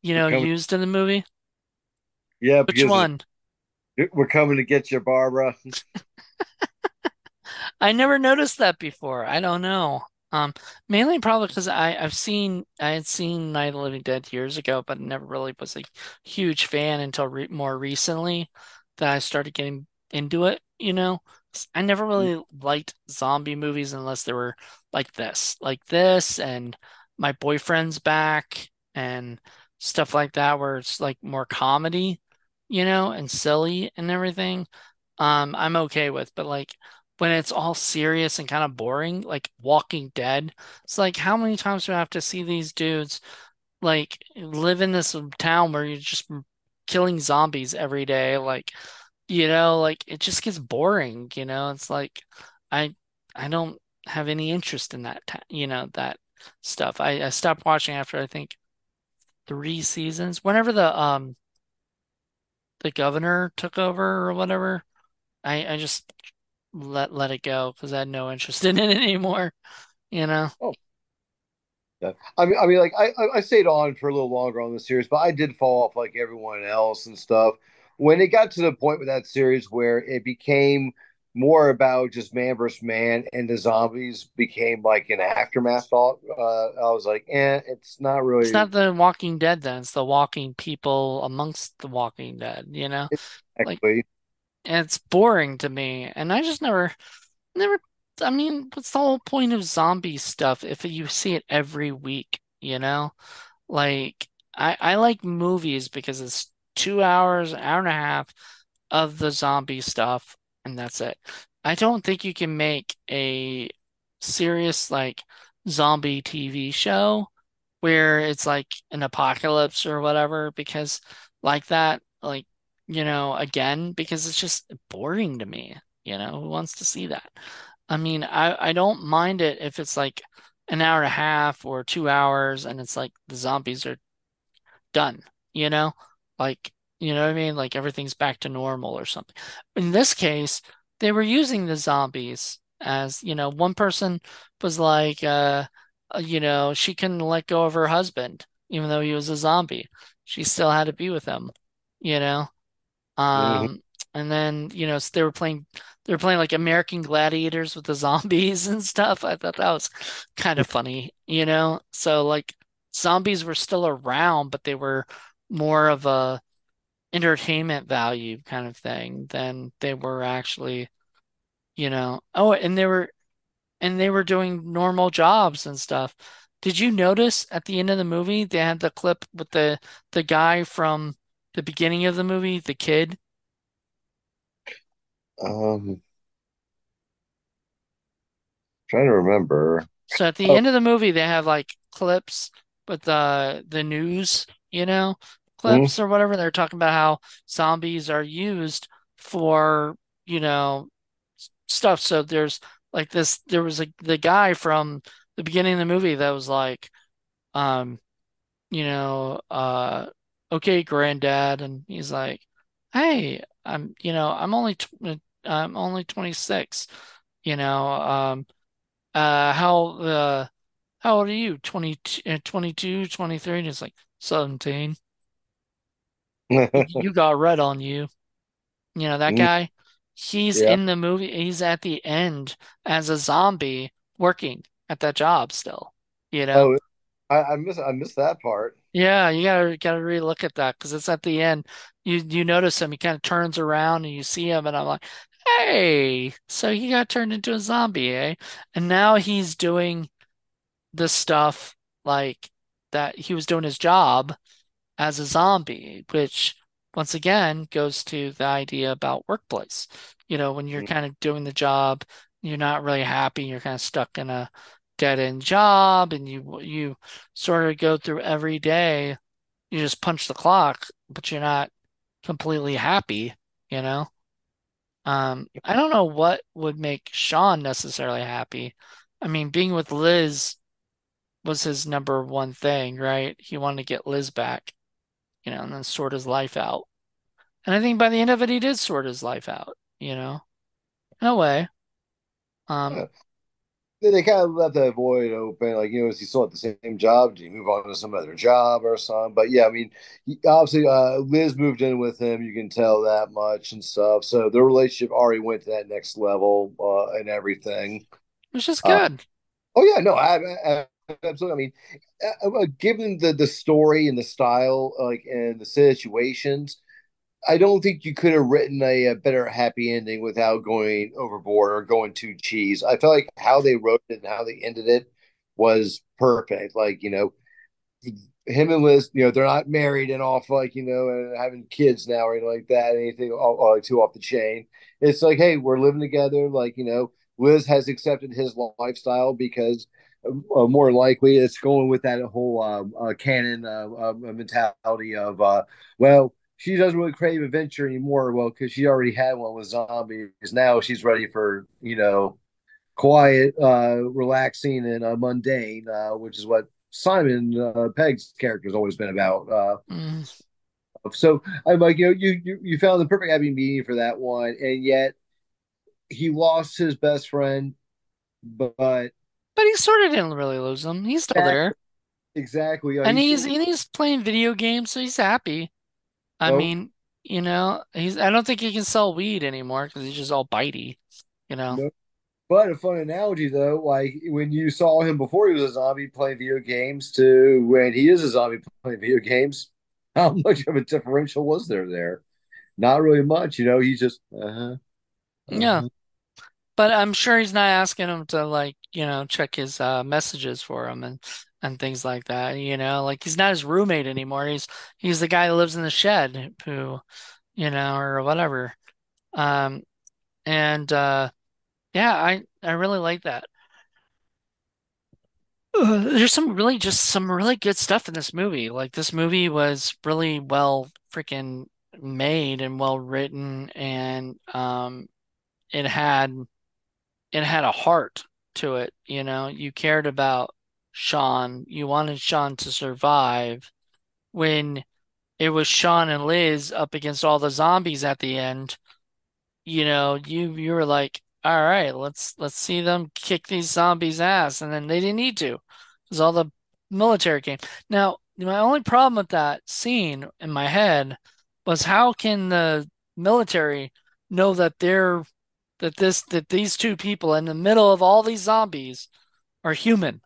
you know, used in the movie? Yeah, Which one? we're coming to get you, Barbara. I never noticed that before. I don't know. Um, mainly probably because I I've seen I had seen Night of the Living Dead years ago, but never really was a huge fan until re more recently that I started getting into it. You know, I never really liked zombie movies unless they were like this, like this, and My Boyfriend's Back and stuff like that, where it's like more comedy, you know, and silly and everything. Um, I'm okay with, but like when it's all serious and kind of boring, like Walking Dead. It's like how many times do I have to see these dudes like live in this town where you're just killing zombies every day? Like, you know, like it just gets boring, you know? It's like I I don't have any interest in that, you know, that stuff. I, I stopped watching after I think three seasons. Whenever the um the governor took over or whatever, I I just let let it go because I had no interest in it anymore, you know. Oh, yeah. I mean, I mean, like I, I I stayed on for a little longer on the series, but I did fall off like everyone else and stuff. When it got to the point with that series where it became more about just man versus man, and the zombies became like an aftermath thought, uh, I was like, eh, it's not really. It's not the Walking Dead then, it's the walking people amongst the Walking Dead, you know? Like exactly. and it's boring to me. And I just never never I mean, what's the whole point of zombie stuff if you see it every week, you know? Like I I like movies because it's two hours, hour and a half of the zombie stuff, and that's it. I don't think you can make a serious like zombie TV show where it's like an apocalypse or whatever because like that, like, you know, again, because it's just boring to me, you know, who wants to see that? I mean, I I don't mind it if it's like an hour and a half or two hours and it's like the zombies are done, you know? Like, you know what I mean? Like everything's back to normal or something. In this case, they were using the zombies as, you know, one person was like, uh, uh, you know, she couldn't let go of her husband, even though he was a zombie. She still had to be with him, you know? Mhm. Um, and then you know they were playing they were playing like American Gladiators with the zombies and stuff. I thought that was kind of funny, you know. So like zombies were still around, but they were more of a entertainment value kind of thing than they were actually, you know. Oh, and they were and they were doing normal jobs and stuff. Did you notice at the end of the movie they had the clip with the the guy from the beginning of the movie, the kid? Um, trying to remember. So at the Oh, end of the movie they have like clips with the the news, you know, mm, clips or whatever. They're talking about how zombies are used for, you know, stuff. So there's like this there was a the guy from the beginning of the movie that was like um you know, uh, okay, granddad. And he's like, hey, I'm, you know, I'm only, tw I'm only 26, you know, um, uh, how, uh, how old are you? 20, uh, 22, 23? And he's like, 17. You got red on you. You know, that mm, guy, he's yeah. in the movie. He's at the end as a zombie working at that job still, you know? Oh, I, I miss I missed that part. Yeah, you gotta gotta relook at that because it's at the end. You you notice him, he kind of turns around and you see him, and I'm like, hey, so he got turned into a zombie, eh? And now he's doing the stuff like that he was doing his job as a zombie, which once again goes to the idea about workplace. You know, when you're Mm, kind of doing the job, you're not really happy, you're kind of stuck in a dead end job and you you sort of go through every day, you just punch the clock, but you're not completely happy, you know? Um, I don't know what would make Shaun necessarily happy. I mean, being with Liz was his number one thing, right? He wanted to get Liz back you know, and then sort his life out. And I think by the end of it, he did sort his life out, you know, in a way. Um. They, kind of left that void open, like you know, is he still at the same job? Do you move on to some other job or something? But yeah, I mean, he- obviously, uh, Liz moved in with him. You can tell that much and stuff. So their relationship already went to that next level uh, and everything. which is Uh, good. oh yeah, no, I, I, absolutely. I mean, uh, uh, given the the story and the style, like and the situations. I don't think you could have written a, a better happy ending without going overboard or going too cheese. I felt like how they wrote it and how they ended it was perfect. Like, you know, him and Liz, you know, they're not married and off like, you know, and having kids now or anything like that, anything all, all, too off the chain. It's like, hey, we're living together. Like, you know, Liz has accepted his lifestyle because uh, more likely it's going with that whole uh, uh, canon uh, uh, mentality of, uh, well, she doesn't really crave adventure anymore. Well, because she already had one with zombies. Now she's ready for, you know, quiet, uh, relaxing, and uh, mundane, uh, which is what Simon uh, Pegg's character has always been about. Uh, Mm. so I'm like, you know, you, you you found the perfect happy medium for that one, and yet he lost his best friend, but But he sort of didn't really lose him. He's still there. exactly, uh, And he he's and he's playing video games, so he's happy. I oh, mean, you know, he's I don't think he can sell weed anymore because he's just all bitey, you know. no. But a fun analogy though, like when you saw him before he was a zombie playing video games to when he is a zombie playing video games, how much of a differential was there there? Not really much, you know. He's just uh-huh, Yeah. uh-huh. But I'm sure he's not asking him to like, you know, check his uh, messages for him and and things like that. You know, like he's not his roommate anymore. He's he's the guy that lives in the shed who, you know, or whatever. Um, and uh, yeah, I I really like that. There's some really just some really good stuff in this movie. Like this movie was really well freaking made and well written, and um, it had it had a heart to it, you know. You cared about Shaun. You wanted Shaun to survive when it was Shaun and Liz up against all the zombies at the end. You know, you you were like, all right, let's let's see them kick these zombies' ass, and then they didn't need to because all the military came. Now, my only problem with that scene in my head was how can the military know that they're that this that these two people in the middle of all these zombies are human,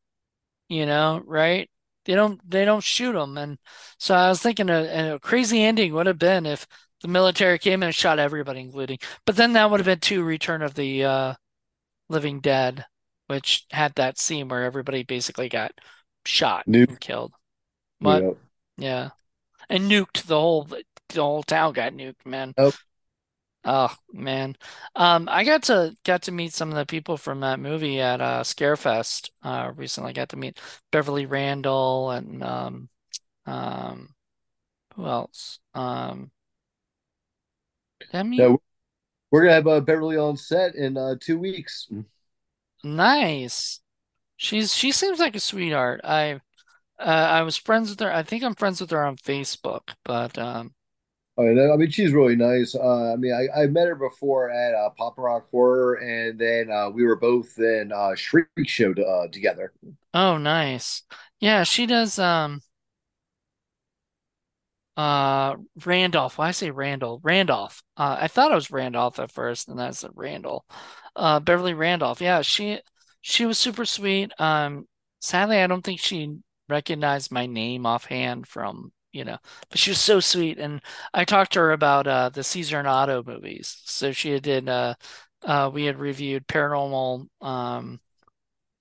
you know, right? They don't they don't shoot them, and so I was thinking a, a crazy ending would have been if the military came in and shot everybody, including. But then that would have been two Return of the uh, Living Dead, which had that scene where everybody basically got shot Nuke. and killed. What? Yep. Yeah, and nuked the whole the whole town got nuked, man. Yep. Oh man, um, I got to got to meet some of the people from that movie at uh, Scarefest. Uh, recently, got to meet Beverly Randall and um, um, who else? Um, I we're gonna have uh, Beverly on set in uh, two weeks. nice. She's she seems like a sweetheart. I uh, I was friends with her. I think I'm friends with her on Facebook, but um, I mean, I mean, she's really nice. Uh, I mean, I, I met her before at uh, Pop Rock Horror, and then uh, we were both in uh, Shriek Show uh, together. oh, nice. Yeah, she does. Um, Uh, Randolph. Why I say Randall? Randolph. Uh, I thought it was Randolph at first, and that's Randall. Uh, Beverly Randolph. Yeah, she she was super sweet. Um, sadly, I don't think she recognized my name offhand from, you know, but she was so sweet. And I talked to her about uh the Caesar and Otto movies. So she did uh uh we had reviewed Paranormal um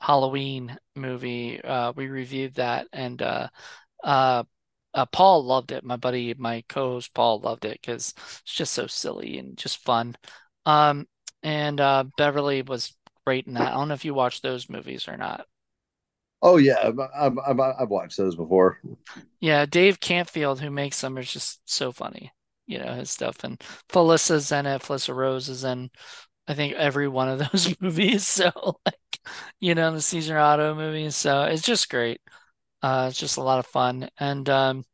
Halloween movie. Uh, we reviewed that, and uh. Uh, uh, Paul loved it. My buddy, my co-host Paul loved it because it's just so silly and just fun. Um, and uh, Beverly was great in that. I don't know if you watched those movies or not. Oh yeah, I've, I've, I've, watched those before. Yeah, Dave Campfield, who makes them, is just so funny. You know, his stuff. And Felissa's in it. Felissa Rose is in, I think, every one of those movies. So, like, you know, the Caesar Otto movies. So it's just great. Uh, it's just a lot of fun. And um,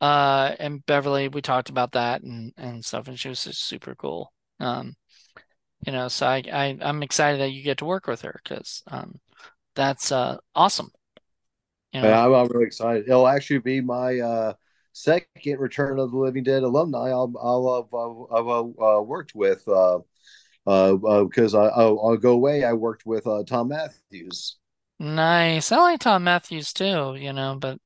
Uh, and Beverly, we talked about that and and stuff, and she was just super cool. Um, you know, so I, I I'm excited that you get to work with her because um, that's uh awesome. You know, Yeah, I'm, I'm really excited. It'll actually be my uh, second Return of the Living Dead alumni I'll, I'll uh, I've uh, uh, worked with uh, uh, uh, because I, I'll, I'll go away. I worked with uh, Thom Mathews. nice. I like Thom Mathews too. You know, but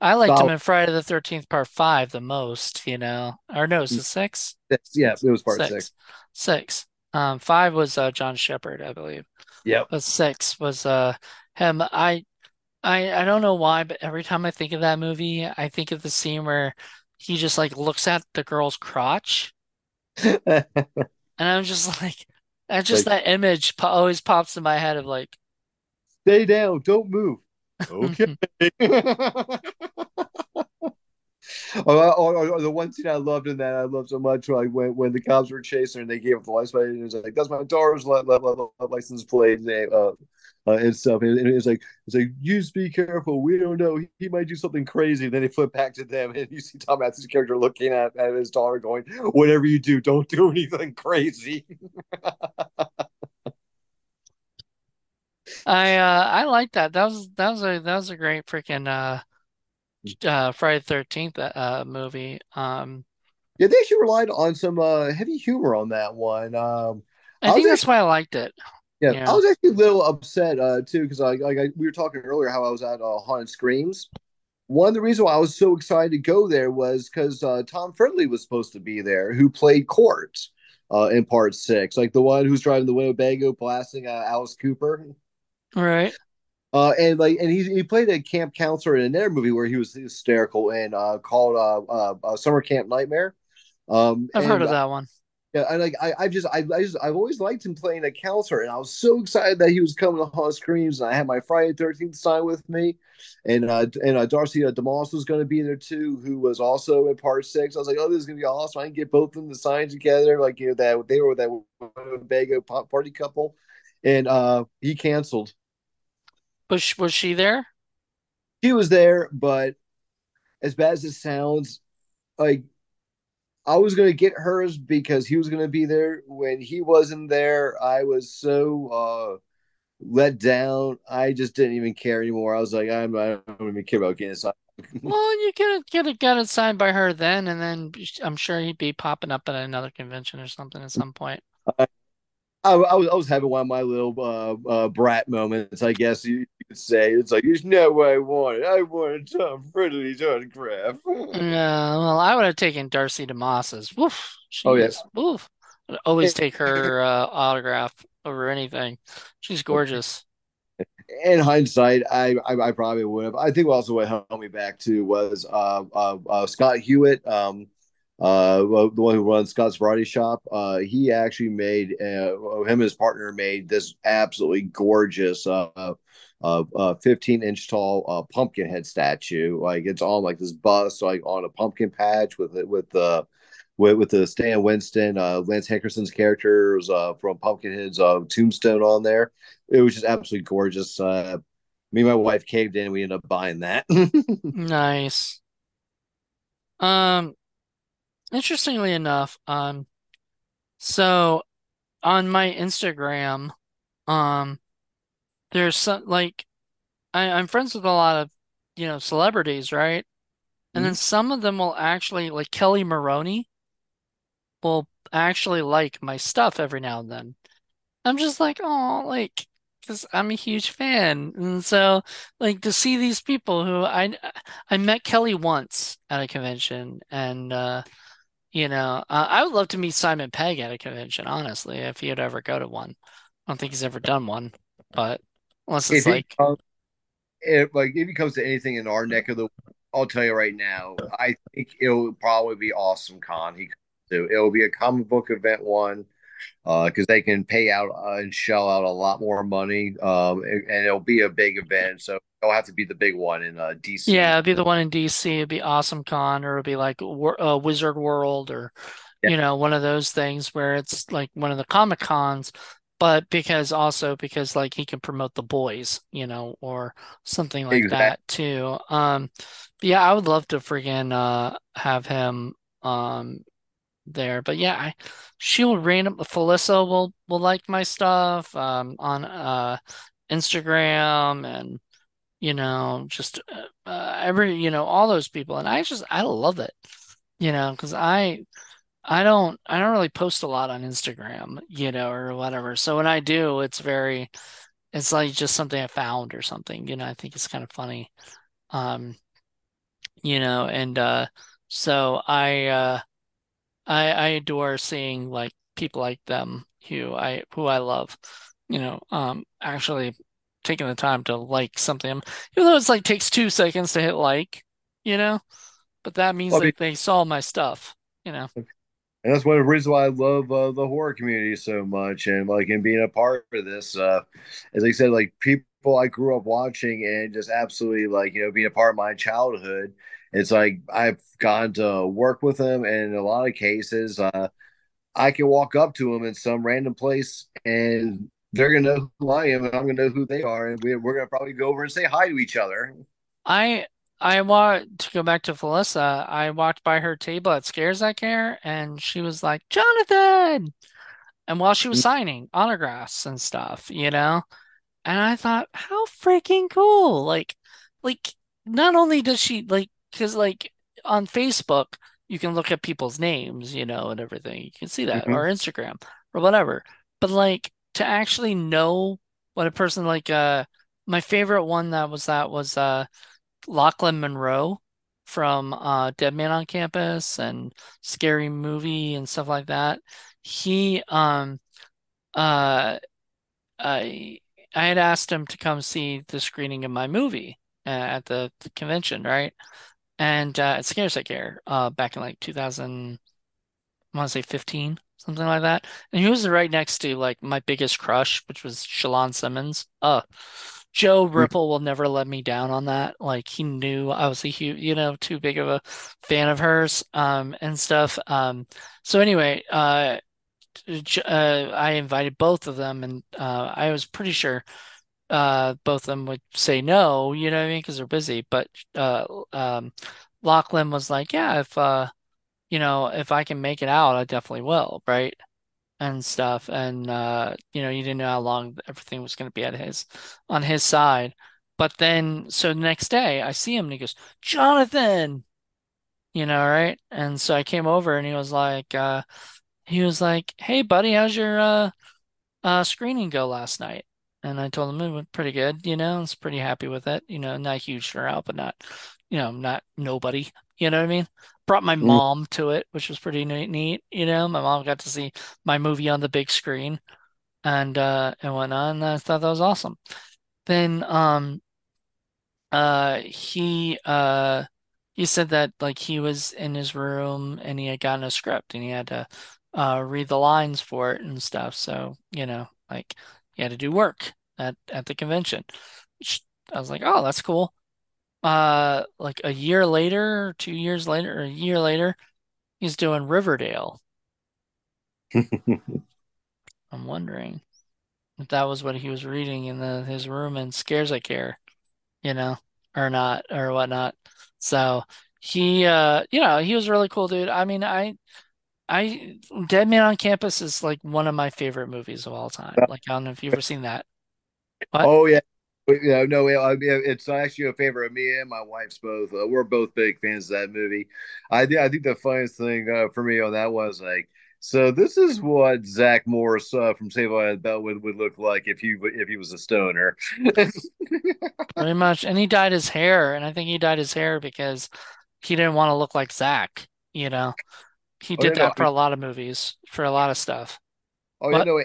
I liked him in Friday the 13th Part Five the most. You know, or no, is it six? yeah, it was part six. Six, six. Um, five was uh, John Shepherd, I believe, Yep. but six was uh him. I I I don't know why, but every time I think of that movie, I think of the scene where he just like looks at the girl's crotch, and I'm just like, that's just like that image po always pops in my head of like, stay down, don't move. Okay. Or, or, or the one scene I loved in that I loved so much, like when, when the cops were chasing and they gave up the license plate, and it was like, "That's my daughter's li- li- li- license plate," name, uh, uh, and stuff. And, and it's like, it's like, you just be careful. We don't know. He, he might do something crazy. then they flip back to them, and you see Tom Hanks's character looking at, at his daughter, going, "Whatever you do, don't do anything crazy." I uh I like that. That was that was a that was a great freaking uh uh Friday the 13th uh movie. Um, Yeah, they actually relied on some uh, heavy humor on that one. Um, I I think that's actually why I liked it. Yeah, You I was actually a little upset uh, too because I, like I, we were talking earlier how I was at uh, Haunted Screams. One of the reasons why I was so excited to go there was because uh, Tom Fridley was supposed to be there, who played Cort uh, in Part Six, like the one who's driving the Winnebago blasting uh, Alice Cooper. right? Uh, and like, and he he played a camp counselor in another movie where he was hysterical and uh, called uh, uh, uh, Summer Camp Nightmare. Um, I've heard of that one. yeah, I like I, I just I, I just I've always liked him playing a counselor, and I was so excited that he was coming to Haunt Screams, and I had my Friday Thirteenth sign with me, and uh and uh, Darcy uh, DeMoss was going to be there too, who was also in Part Six. I was like, oh, this is gonna be awesome! I can get both of them to sign together, like you know that they were that Winnebago party couple, and uh he canceled. Was sh- was she there? He was there, but as bad as it sounds, like I was gonna get hers because he was gonna be there. When he wasn't there, I was so uh let down. I just didn't even care anymore. I was like, I'm I don't even care about getting this. Well, you could get it got it signed by her then, and then I'm sure he'd be popping up at another convention or something at some point. I, I, was, I was having one of my little uh, uh, brat moments, I guess you, could say. It's like, there's no way I want it. I wanted Tom Fridley's autograph. Yeah, well, I would have taken Darcy DeMoss's. Woof. She oh, yeah. is, woof. I'd always take her uh, autograph over anything. She's gorgeous. In hindsight, I, I, I probably would have. I think also what held me back too was uh, uh, uh Scott Hewitt. Um, uh, the one who runs Scott's Variety Shop, uh, he actually made uh, him and his partner made this absolutely gorgeous uh, uh, uh 15 inch tall uh, pumpkin head statue. Like it's on like this bust, like on a pumpkin patch with it with the uh, with, with the Stan Winston, uh, Lance Henriksen's characters uh, from Pumpkinhead's uh, tombstone on there. It was just absolutely gorgeous. Uh, me and my wife caved in. And we ended up buying that. nice. Um, Interestingly enough, um, so on my Instagram, um, there's some like I, I'm friends with a lot of, you know, celebrities, right? And then Mhm. some of them will actually like Kelli Maroney will actually like my stuff every now and then. I'm just like, oh, like, because I'm a huge fan, and so like to see these people who I I met Kelly once at a convention, and uh, you know, uh, I would love to meet Simon Pegg at a convention, honestly, if he'd ever go to one. I don't think he's ever done one, but unless it's If like, comes, if like if he comes to anything in our neck of the, I'll tell you right now, I think it'll probably be Awesome Con. He comes to it'll be a comic book event one because uh, they can pay out uh, and shell out a lot more money, um, and, and, it'll be a big event. So it'll have to be the big one in uh, DC. yeah, it'd be the one in DC. It'd be Awesome Con, or it'd be like uh, Wizard World, or yeah. you know, one of those things where it's like one of the Comic Cons, but because also because like he can promote the boys, you know, or something like exactly. that too. Um, yeah, I would love to freaking uh have him um there. But yeah, I, she will random Felissa will will like my stuff um, on uh, Instagram and you know just uh, uh, every you know all those people, and I just I love it, you know, because I I don't I don't really post a lot on Instagram, you know, or whatever. So when I do, it's very it's like just something I found or something, you know. I think it's kind of funny, um, you know, and uh, so I uh I I adore seeing like people like them who I who I love, you know, um actually taking the time to like something, even though it's like takes two seconds to hit like, you know, but that means well, that they saw my stuff, you know. And that's one of the reasons why I love uh, the horror community so much, and like in being a part of this. Uh, as I said, like people I grew up watching, and just absolutely like you know being a part of my childhood it's like I've gone to work with them, and in a lot of cases, uh, I can walk up to them in some random place, and they're gonna know who I am, and I'm gonna know who they are, and we, we're gonna probably go over and say hi to each other. I I want to go back to Felissa. I walked by her table at Scares That Care, and she was like, Jonathan. And while she was mm. signing autographs and stuff, you know, and I thought, how freaking cool! Like, like not only does she like because like on Facebook, you can look at people's names, you know, and everything. You can see that, mm-hmm. or Instagram, or whatever. But like to actually know what a person like uh my favorite one that was that was uh Lochlyn Munro from uh Dead Man on Campus and Scary Movie and stuff like that. He um uh I I had asked him to come see the screening of my movie uh, at the, the convention, right? And uh, it scares that care uh, back in like 2000, I want to say 15, something like that. And he was right next to like my biggest crush, which was Shalon Simmons. Uh, Joe hmm. Ripple will never let me down on that. Like he knew I was a huge, you know, too big of a fan of hers um, and stuff. Um, so anyway, uh, uh, I invited both of them, and uh, I was pretty sure uh, both of them would say no, you know what I mean, because they're busy. But uh, um, Lochlyn was like, yeah, if uh, you know, if I can make it out, I definitely will, right? And stuff. And uh, you know, you didn't know how long everything was going to be at his on his side. But then, so the next day I see him and he goes, Jonathan, you know, right? And so I came over and he was like, uh, he was like, Hey buddy, how's your uh uh screening go last night? And I told him it went pretty good, you know, I was pretty happy with it, you know, not huge turnout, but not, you know, not nobody, you know what I mean? Brought my Mm. mom to it, which was pretty neat, neat, you know. My mom got to see my movie on the big screen and uh and whatnot, and I thought that was awesome. Then um uh he uh he said that like he was in his room and he had gotten a script and he had to uh read the lines for it and stuff. So, you know, like he had to do work at at the convention. I was like, "Oh, that's cool." Uh like a year later, two years later, or a year later, he's doing Riverdale. I'm wondering if that was what he was reading in the his room in Scares I Care. you know, or not, or whatnot. So he, uh, you know, he was a really cool dude. I mean, I, I, Dead Man on Campus is like one of my favorite movies of all time. Like, I don't know if you've ever seen that. What? Oh yeah, yeah. No, it- it's actually a favorite of me and my wife's both. Uh, we're both big fans of that movie. I I think the funniest thing uh, for me on that was like, so this is what Zach Morris uh, from Saved by the Bell would, would look like if he if he was a stoner. Pretty much. And he dyed his hair, and I think he dyed his hair because he didn't want to look like Zach, you know. He Oh did no, that I for a lot of movies, for a lot of stuff. oh yeah, But no,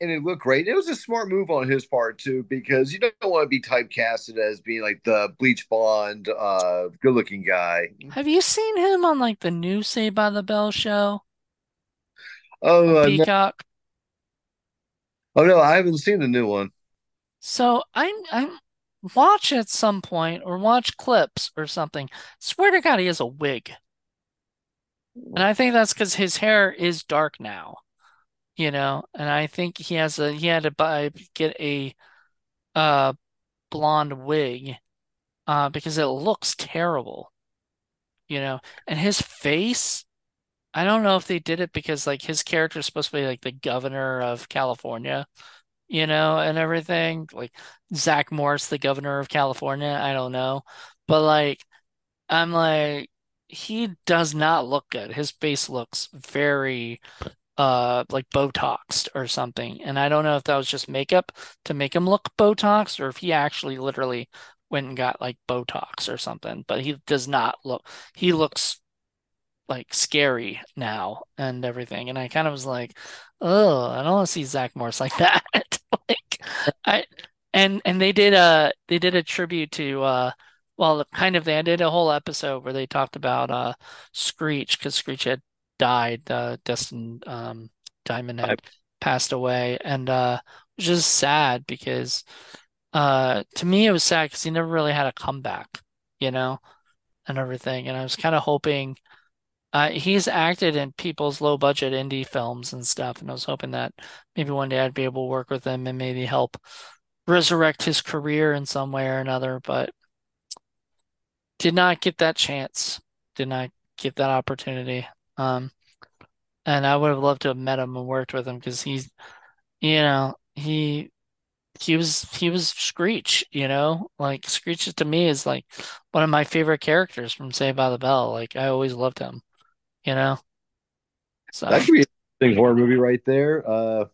and it looked great. It was a smart move on his part too, because you don't want to be typecasted as being like the bleach blonde, uh, good-looking guy. have you seen him on like the new Saved by the Bell show Oh uh, no, Peacock? oh no, I haven't seen the new one. So I'm I'm watch at some point or watch clips or something. Swear to God, he has a wig. And I think that's because his hair is dark now, you know, and I think he has a he had to buy get a uh blonde wig uh because it looks terrible, you know. And his face, I don't know if they did it because like his character is supposed to be like the governor of California, you know, and everything. Like Zach Morris, the governor of California, I don't know. But like I'm like, he does not look good. His face looks very uh like Botoxed or something. And I don't know if that was just makeup to make him look Botoxed or if he actually literally went and got like Botox or something. But he does not look, he looks like scary now and everything. And I kind of was like, oh, I don't want to see Zach Morris like that. Like I and and they did a they did a tribute to uh well kind of they did a whole episode where they talked about uh Screech because Screech had died, uh Dustin um Diamond I, had passed away and uh which is sad because uh to me it was sad because he never really had a comeback, you know, and everything. And I was kind of hoping uh, he's acted in people's low budget indie films and stuff, and I was hoping that maybe one day I'd be able to work with him and maybe help resurrect his career in some way or another, but did not get that chance. Did not get that opportunity. Um, and I would have loved to have met him and worked with him because he's, you know, he he was he was Screech, you know? Like Screech to me is like one of my favorite characters from Saved by the Bell. Like I always loved him, you know? that could be a interesting horror movie right there. Uh,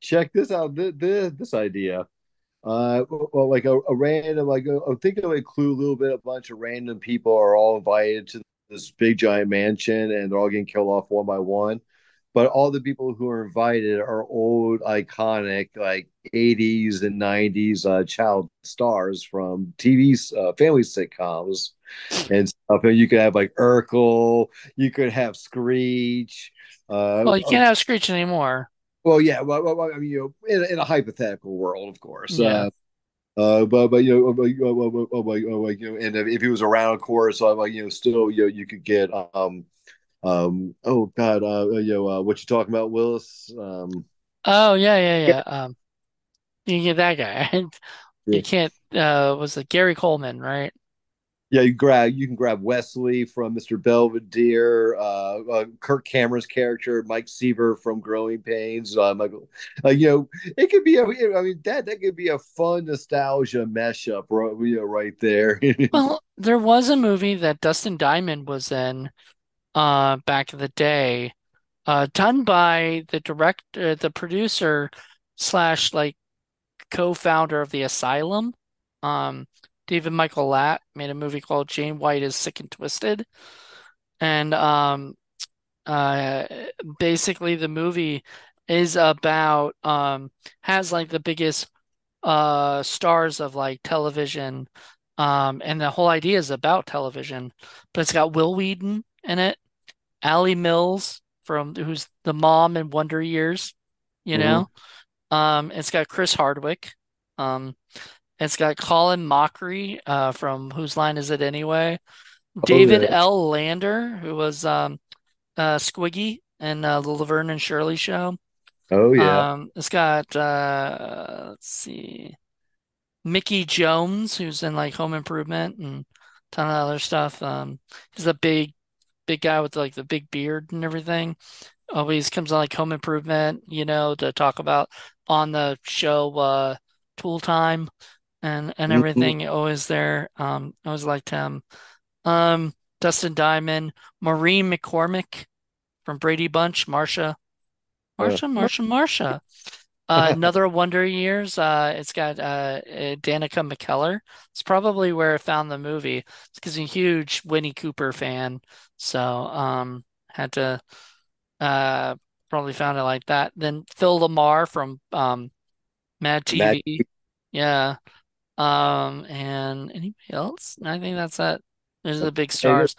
check this out. This, this, this idea. Uh, well, like a, a random, like a, think of a clue, a little bit. A bunch of random people are all invited to this big giant mansion, and they're all getting killed off one by one. But all the people who are invited are old, iconic, like '80s and '90s uh, child stars from TV uh, family sitcoms and stuff. And you could have like Urkel, you could have Screech. Uh, Well, you can't have Screech anymore. Well, yeah, well, well, I mean, you know, in, in a hypothetical world, of course. Yeah. Uh, uh, but but you know, like, oh, oh, oh, like, oh, like, you know, and if, he was around, of course, uh, like you know, still, you know, you could get um um oh God, uh, you know, uh, what you talking about, Willis? Um, Oh, yeah, yeah, yeah, yeah. Um, you can get that guy. yeah, You can't, uh, was it Gary Coleman, right? Yeah, you grab you can grab Wesley from Mr. Belvedere, uh, uh, Kirk Cameron's character, Mike Seaver from Growing Pains. Uh, Michael, uh, you know, it could be. A, I mean, that that could be a fun nostalgia mashup, right, you know, right there. Well, there was a movie that Dustin Diamond was in uh back in the day, uh done by the director, the producer slash like co-founder of the Asylum. Um, David Michael Latt made a movie called Jane White is Sick and Twisted. And um uh basically the movie is about um has like the biggest uh stars of like television um and the whole idea is about television but it's got Wil Wheaton in it Alley Mills from who's the mom in Wonder Years you Mhm. know um it's got Chris Hardwick um it's got Colin Mochrie uh from Whose Line Is It Anyway Oh David yeah, L. Lander who was um uh Squiggy in uh, the Laverne and Shirley show oh yeah. um it's got uh let's see Mickey Jones, who's in like Home Improvement and a ton of other stuff. Um, he's a big, big guy with like the big beard and everything. Always comes on like Home Improvement, you know, to talk about on the show uh Tool Time and and Mhm. everything. Always there. Um, I always liked him. Um, Dustin Diamond, Maureen McCormick from Brady Bunch, Marsha, Marsha, Marsha, Marsha. Uh, another Wonder Years. Uh, it's got uh, Danica McKellar. It's probably where I found the movie. It's because I'm a huge Winnie Cooper fan, so um, had to uh probably found it like that. Then Phil LaMarr from um Mad. TV. Yeah. Um, and anybody else? I think that's it. There's the big stars.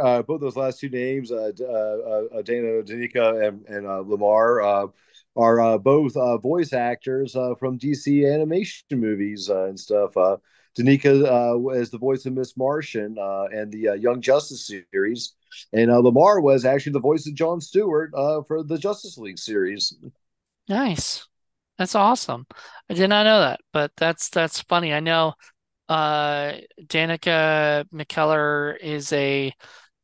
uh, both those last two names, uh, uh, uh, Dana Danica and, and uh, LaMarr, uh, are uh, both uh, voice actors uh, from DC animation movies uh, and stuff. Uh, Danica uh, is the voice of Miss Martian uh, and the uh, Young Justice series, and uh, LaMarr was actually the voice of John Stewart uh, for the Justice League series. Nice. That's awesome. I did not know that, but that's that's funny. I know uh Danica McKellar is a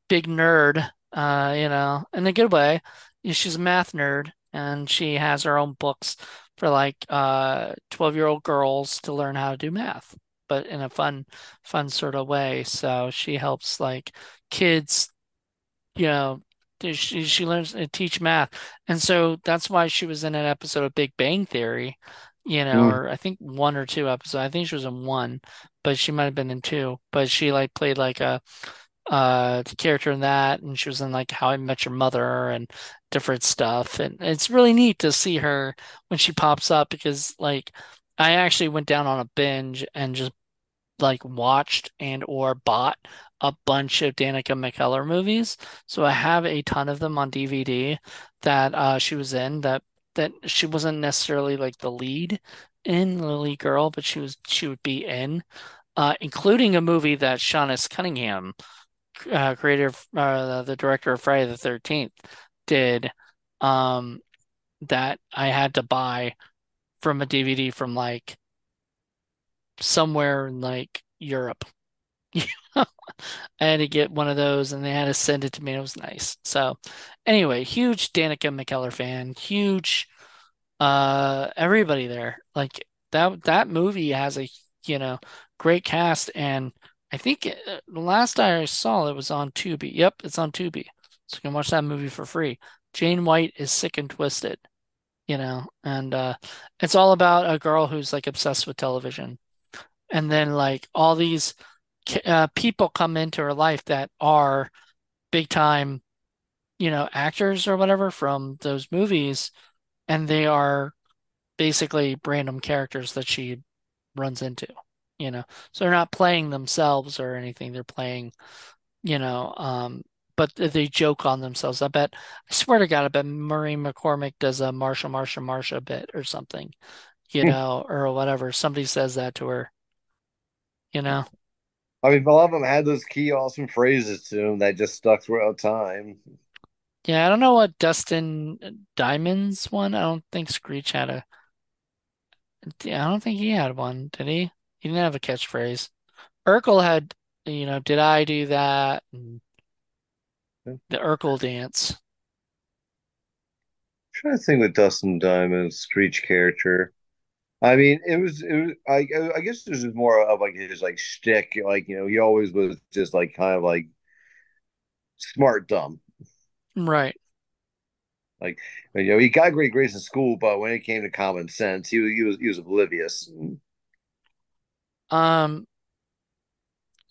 big nerd, uh, you know, in a good way. She's a math nerd and she has her own books for like uh 12-year-old girls to learn how to do math, but in a fun fun sort of way. So she helps like kids you know, she she learns to teach math, and so that's why she was in an episode of Big Bang Theory, you know, Mm. or I think one or two episodes. I think she was in one, but she might have been in two. But she like played like a uh character in that, and she was in like How I Met Your Mother and different stuff, and it's really neat to see her when she pops up because like I actually went down on a binge and just like watched and or bought a bunch of Danica McKellar movies. So I have a ton of them on DVD that uh, she was in that that she wasn't necessarily like the lead in Lily girl, but she was she would be in, uh, including a movie that Sean S. Cunningham, uh, creator, uh, the director of Friday the 13th, did, um, that I had to buy from a DVD from like somewhere in like Europe. I had to get one of those and they had to send it to me. It was nice. So anyway, huge Danica McKellar fan, huge uh everybody there. Like that that movie has a you know great cast and I think it, uh, the last I saw it was on Tubi. Yep, it's on Tubi. So you can watch that movie for free. Jane White is sick and twisted, you know, and uh it's all about a girl who's like obsessed with television. And then like all these uh, people come into her life that are big time, you know, actors or whatever from those movies, and they are basically random characters that she runs into, you know. So they're not playing themselves or anything. They're playing, you know, um, but they joke on themselves. I bet, I swear to God, I bet Maureen McCormick does a Marsha, Marsha, Marsha bit or something, you know, or whatever. Somebody says that to her, you know. I mean, a lot of them had those key awesome phrases to them that just stuck throughout time. Yeah, I don't know what Dustin Diamond's one. I don't think Screech had a. I don't think he had one, did he? He didn't have a catchphrase. Urkel had you know, did I do that? And I'm the Urkel dance. trying to think with Dustin Diamond's Screech character. I mean, it was, it was, I, I guess this is more of like his like shtick. Like, you know, he always was just like kind of like smart dumb. Right. Like, you know, he got great grades in school, but when it came to common sense, he was he was he was oblivious. Um,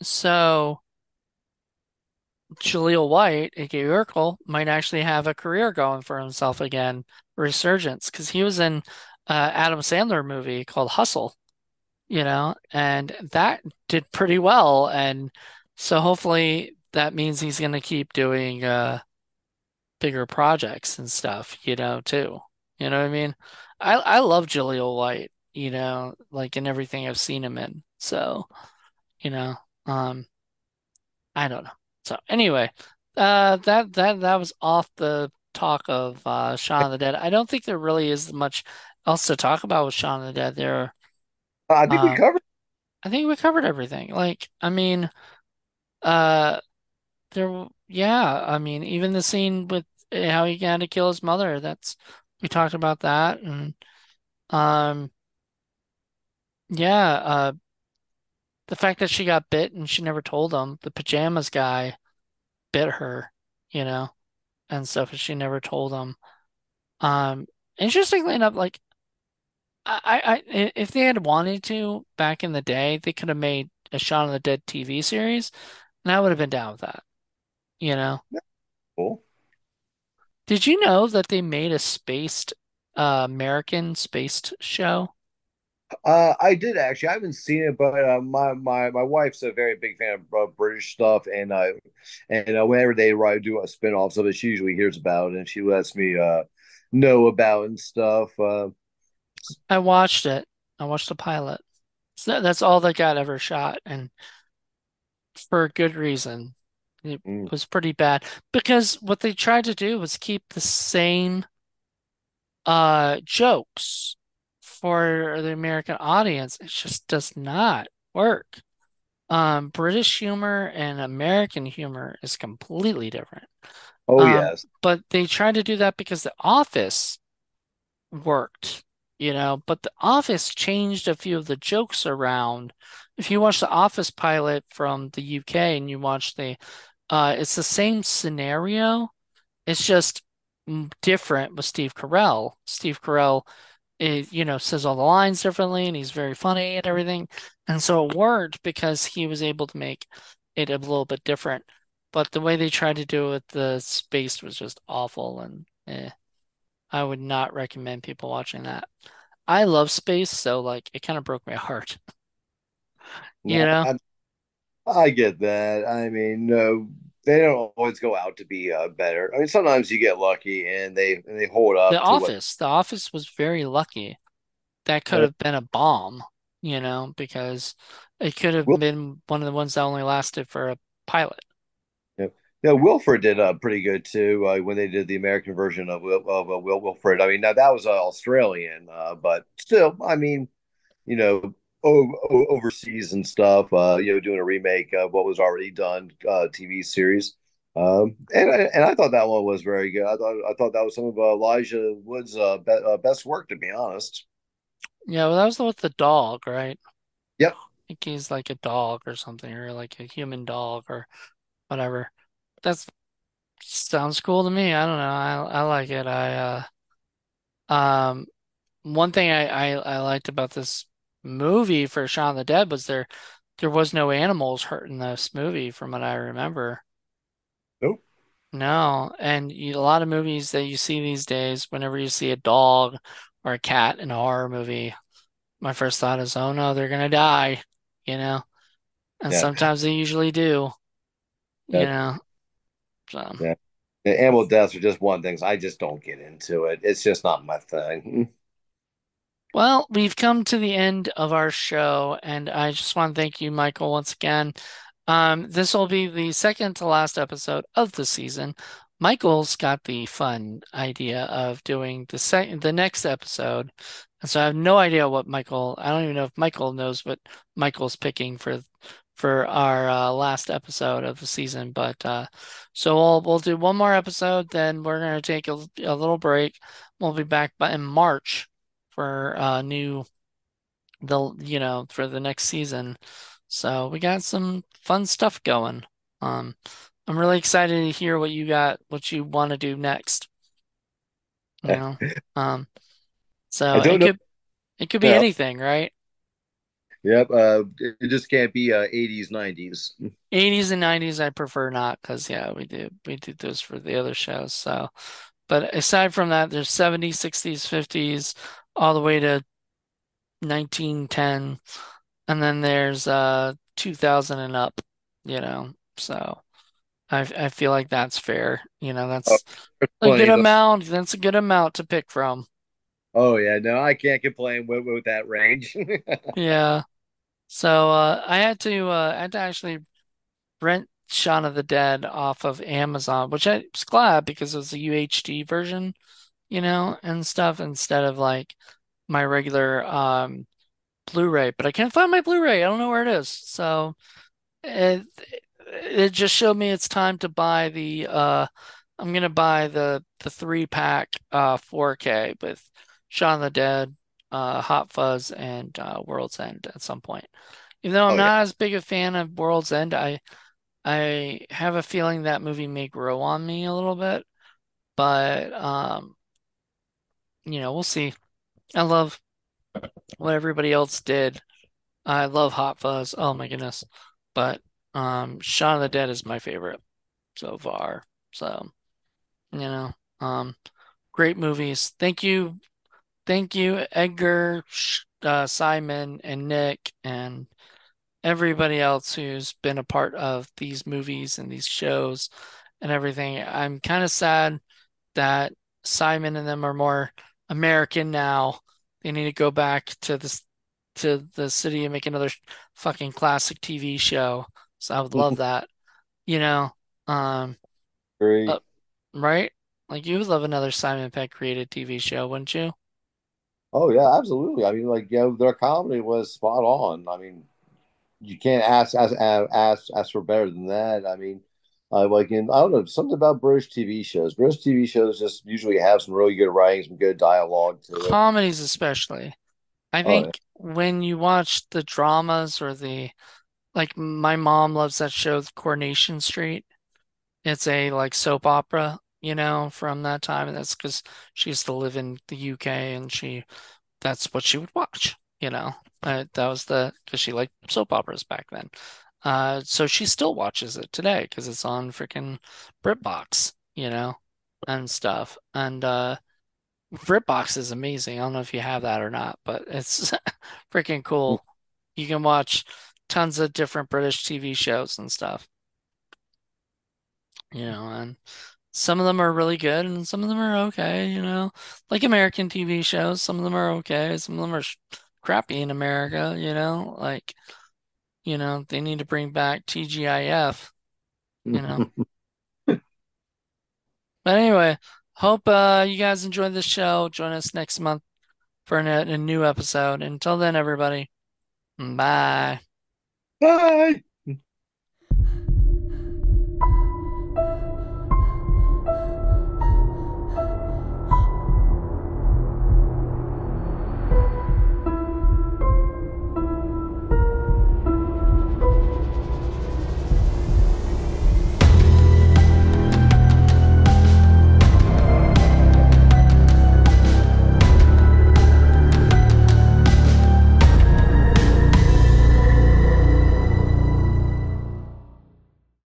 so Jaleel White, aka Urkel, might actually have a career going for himself again, resurgence, because he was in uh, Adam Sandler movie called Hustle, you know, and that did pretty well. And so hopefully that means he's going to keep doing uh, bigger projects and stuff, you know, too. You know what I mean? I I love Jaleel White, you know, like in everything I've seen him in. So, you know, um, I don't know. So anyway, uh, that that that was off the talk of uh, Shaun of the Dead. I don't think there really is much else to talk about with Shaun of the Dead. There, I think we um, covered. I think we covered everything. Like, I mean, uh, there, yeah, I mean, even the scene with uh, how he had to kill his mother. That's we talked about that, and um, yeah, uh, the fact that she got bit and she never told him. The pajamas guy bit her, you know, and stuff, and she never told him. Um, interestingly enough, like I, I, if they had wanted to back in the day, they could have made a Shaun of the Dead TV series, and I would have been down with that, you know. Cool. Did you know that they made a Spaced, uh, American Spaced show? Uh, I did actually. I haven't seen it, but uh, my my my wife's a very big fan of uh, British stuff, and uh, and uh, whenever they uh, do a spin-off of it, she usually hears about it, and she lets me uh know about and stuff. Uh, I watched it. I watched the pilot. So that's all that got ever shot, and for a good reason. It mm, was pretty bad because what they tried to do was keep the same uh jokes for the American audience. It just does not work. Um, British humor and American humor is completely different. oh Um, yes, but they tried to do that because The Office worked, you know, but The Office changed a few of the jokes around. If you watch the Office pilot from the UK and you watch the, uh, it's the same scenario. It's just different with Steve Carell. Steve Carell, is, you know, says all the lines differently and he's very funny and everything. And so it worked because he was able to make it a little bit different. But the way they tried to do it, the space was just awful and eh. I would not recommend people watching that. I love Spaced, so like it kind of broke my heart, you no, know? I, I get that. I mean, they don't always go out to be uh, better. I mean, sometimes you get lucky and they and they hold The up what. Office, The Office was very lucky. That could have been a bomb, you know, because it could have Will, been one of the ones that only lasted for a pilot. Yeah, Wilfred did uh, pretty good too uh, when they did the American version of Wil of uh, Will Wilfred. I mean, now that was uh, Australian, uh, but still, I mean, you know, o o overseas and stuff. Uh, you know, doing a remake of what was already done uh, TV series. Um, and and I thought that one was very good. I thought I thought that was some of uh, Elijah Wood's uh, be uh, best work, to be honest. Yeah, well, that was the with the dog, right? Yep. I think he's like a dog or something, or like a human dog or whatever. That's sounds cool to me. I don't know. I I like it. I uh um one thing I, I I liked about this movie for Shaun the Dead was there there was no animals hurt in this movie from what I remember. Nope. No, and you, a lot of movies that you see these days, whenever you see a dog or a cat in a horror movie, my first thought is, oh no, they're gonna die, you know? And Yeah. sometimes they usually do, you Yeah. know? So, Yeah. The animal deaths are just one thing. I just don't get into it. It's just not my thing. well, we've come to the end of our show, and I just want to thank you, Michael, once again. Um, this will be the second to last episode of the season. Michael's got the fun idea of doing the second, the next episode. And so I have no idea what Michael, I don't even know if Michael knows what Michael's picking for for our uh, last episode of the season. But uh, so we'll we'll do one more episode, then we're gonna take a, a little break. We'll be back by in March for uh new the you know for the next season. So we got some fun stuff going. Um, I'm really excited to hear what you got, what you want to do next. You know, um, so it could it could be anything, right? Yep. Uh, it just can't be uh, 80s, 90s. 80s and 90s I prefer not because yeah, we did we did those for the other shows. So, but aside from that, there's 70s, 60s, 50s, all the way to 1910, and then there's uh 2000 and up, you know. So I I feel like that's fair. You know, Oh, that's a good plenty of them. amount. That's a good amount to pick from. Oh yeah, no, I can't complain with, with that range. Yeah. So uh I had to uh I had to actually rent Shaun of the Dead off of Amazon, which I was glad because it was a UHD version, you know, and stuff instead of like my regular um Blu-ray. But I can't find my Blu-ray. I don't know where it is. So it it just showed me it's time to buy the uh I'm gonna buy the the three pack uh 4K with Shaun of the Dead, uh Hot Fuzz, and uh World's End at some point. Even though I'm Oh yeah. not as big a fan of World's End, I I have a feeling that movie may grow on me a little bit, but um, you know, we'll see. I love what everybody else did. I love Hot Fuzz. Oh my goodness. But um, Shaun of the Dead is my favorite so far. So, you know, um, great movies. Thank you. Thank you, Edgar, uh, Simon, and Nick, and everybody else who's been a part of these movies and these shows and everything. I'm kind of sad that Simon and them are more American now. They need to go back to this to the city and make another fucking classic TV show. So I would love that. You know, um, uh, right? Like you would love another Simon Pegg created TV show, wouldn't you? Oh yeah, absolutely. I mean, like, you know, their comedy was spot on. I mean, you can't ask ask ask ask for better than that. I mean, uh, like in I don't know something about British TV shows. British TV shows just usually have some really good writing, some good dialogue to it. Comedies especially. I Oh yeah. think when you watch the dramas or the like my mom loves that show Coronation Street. It's a like soap opera, you know, from that time, and that's because she used to live in the UK and she that's what she would watch, you know. Uh, that was the because she liked soap operas back then. Uh, so she still watches it today because it's on freaking BritBox, you know, and stuff. And uh, BritBox is amazing. I don't know if you have that or not, but it's freaking cool. You can watch tons of different British TV shows and stuff, you know, and some of them are really good and some of them are okay, you know, like American TV shows. Some of them are okay, some of them are sh crappy in America, you know, like, you know, they need to bring back TGIF, you know. But anyway, hope uh, you guys enjoyed the show. Join us next month for a, a new episode. Until then, everybody, bye. Bye.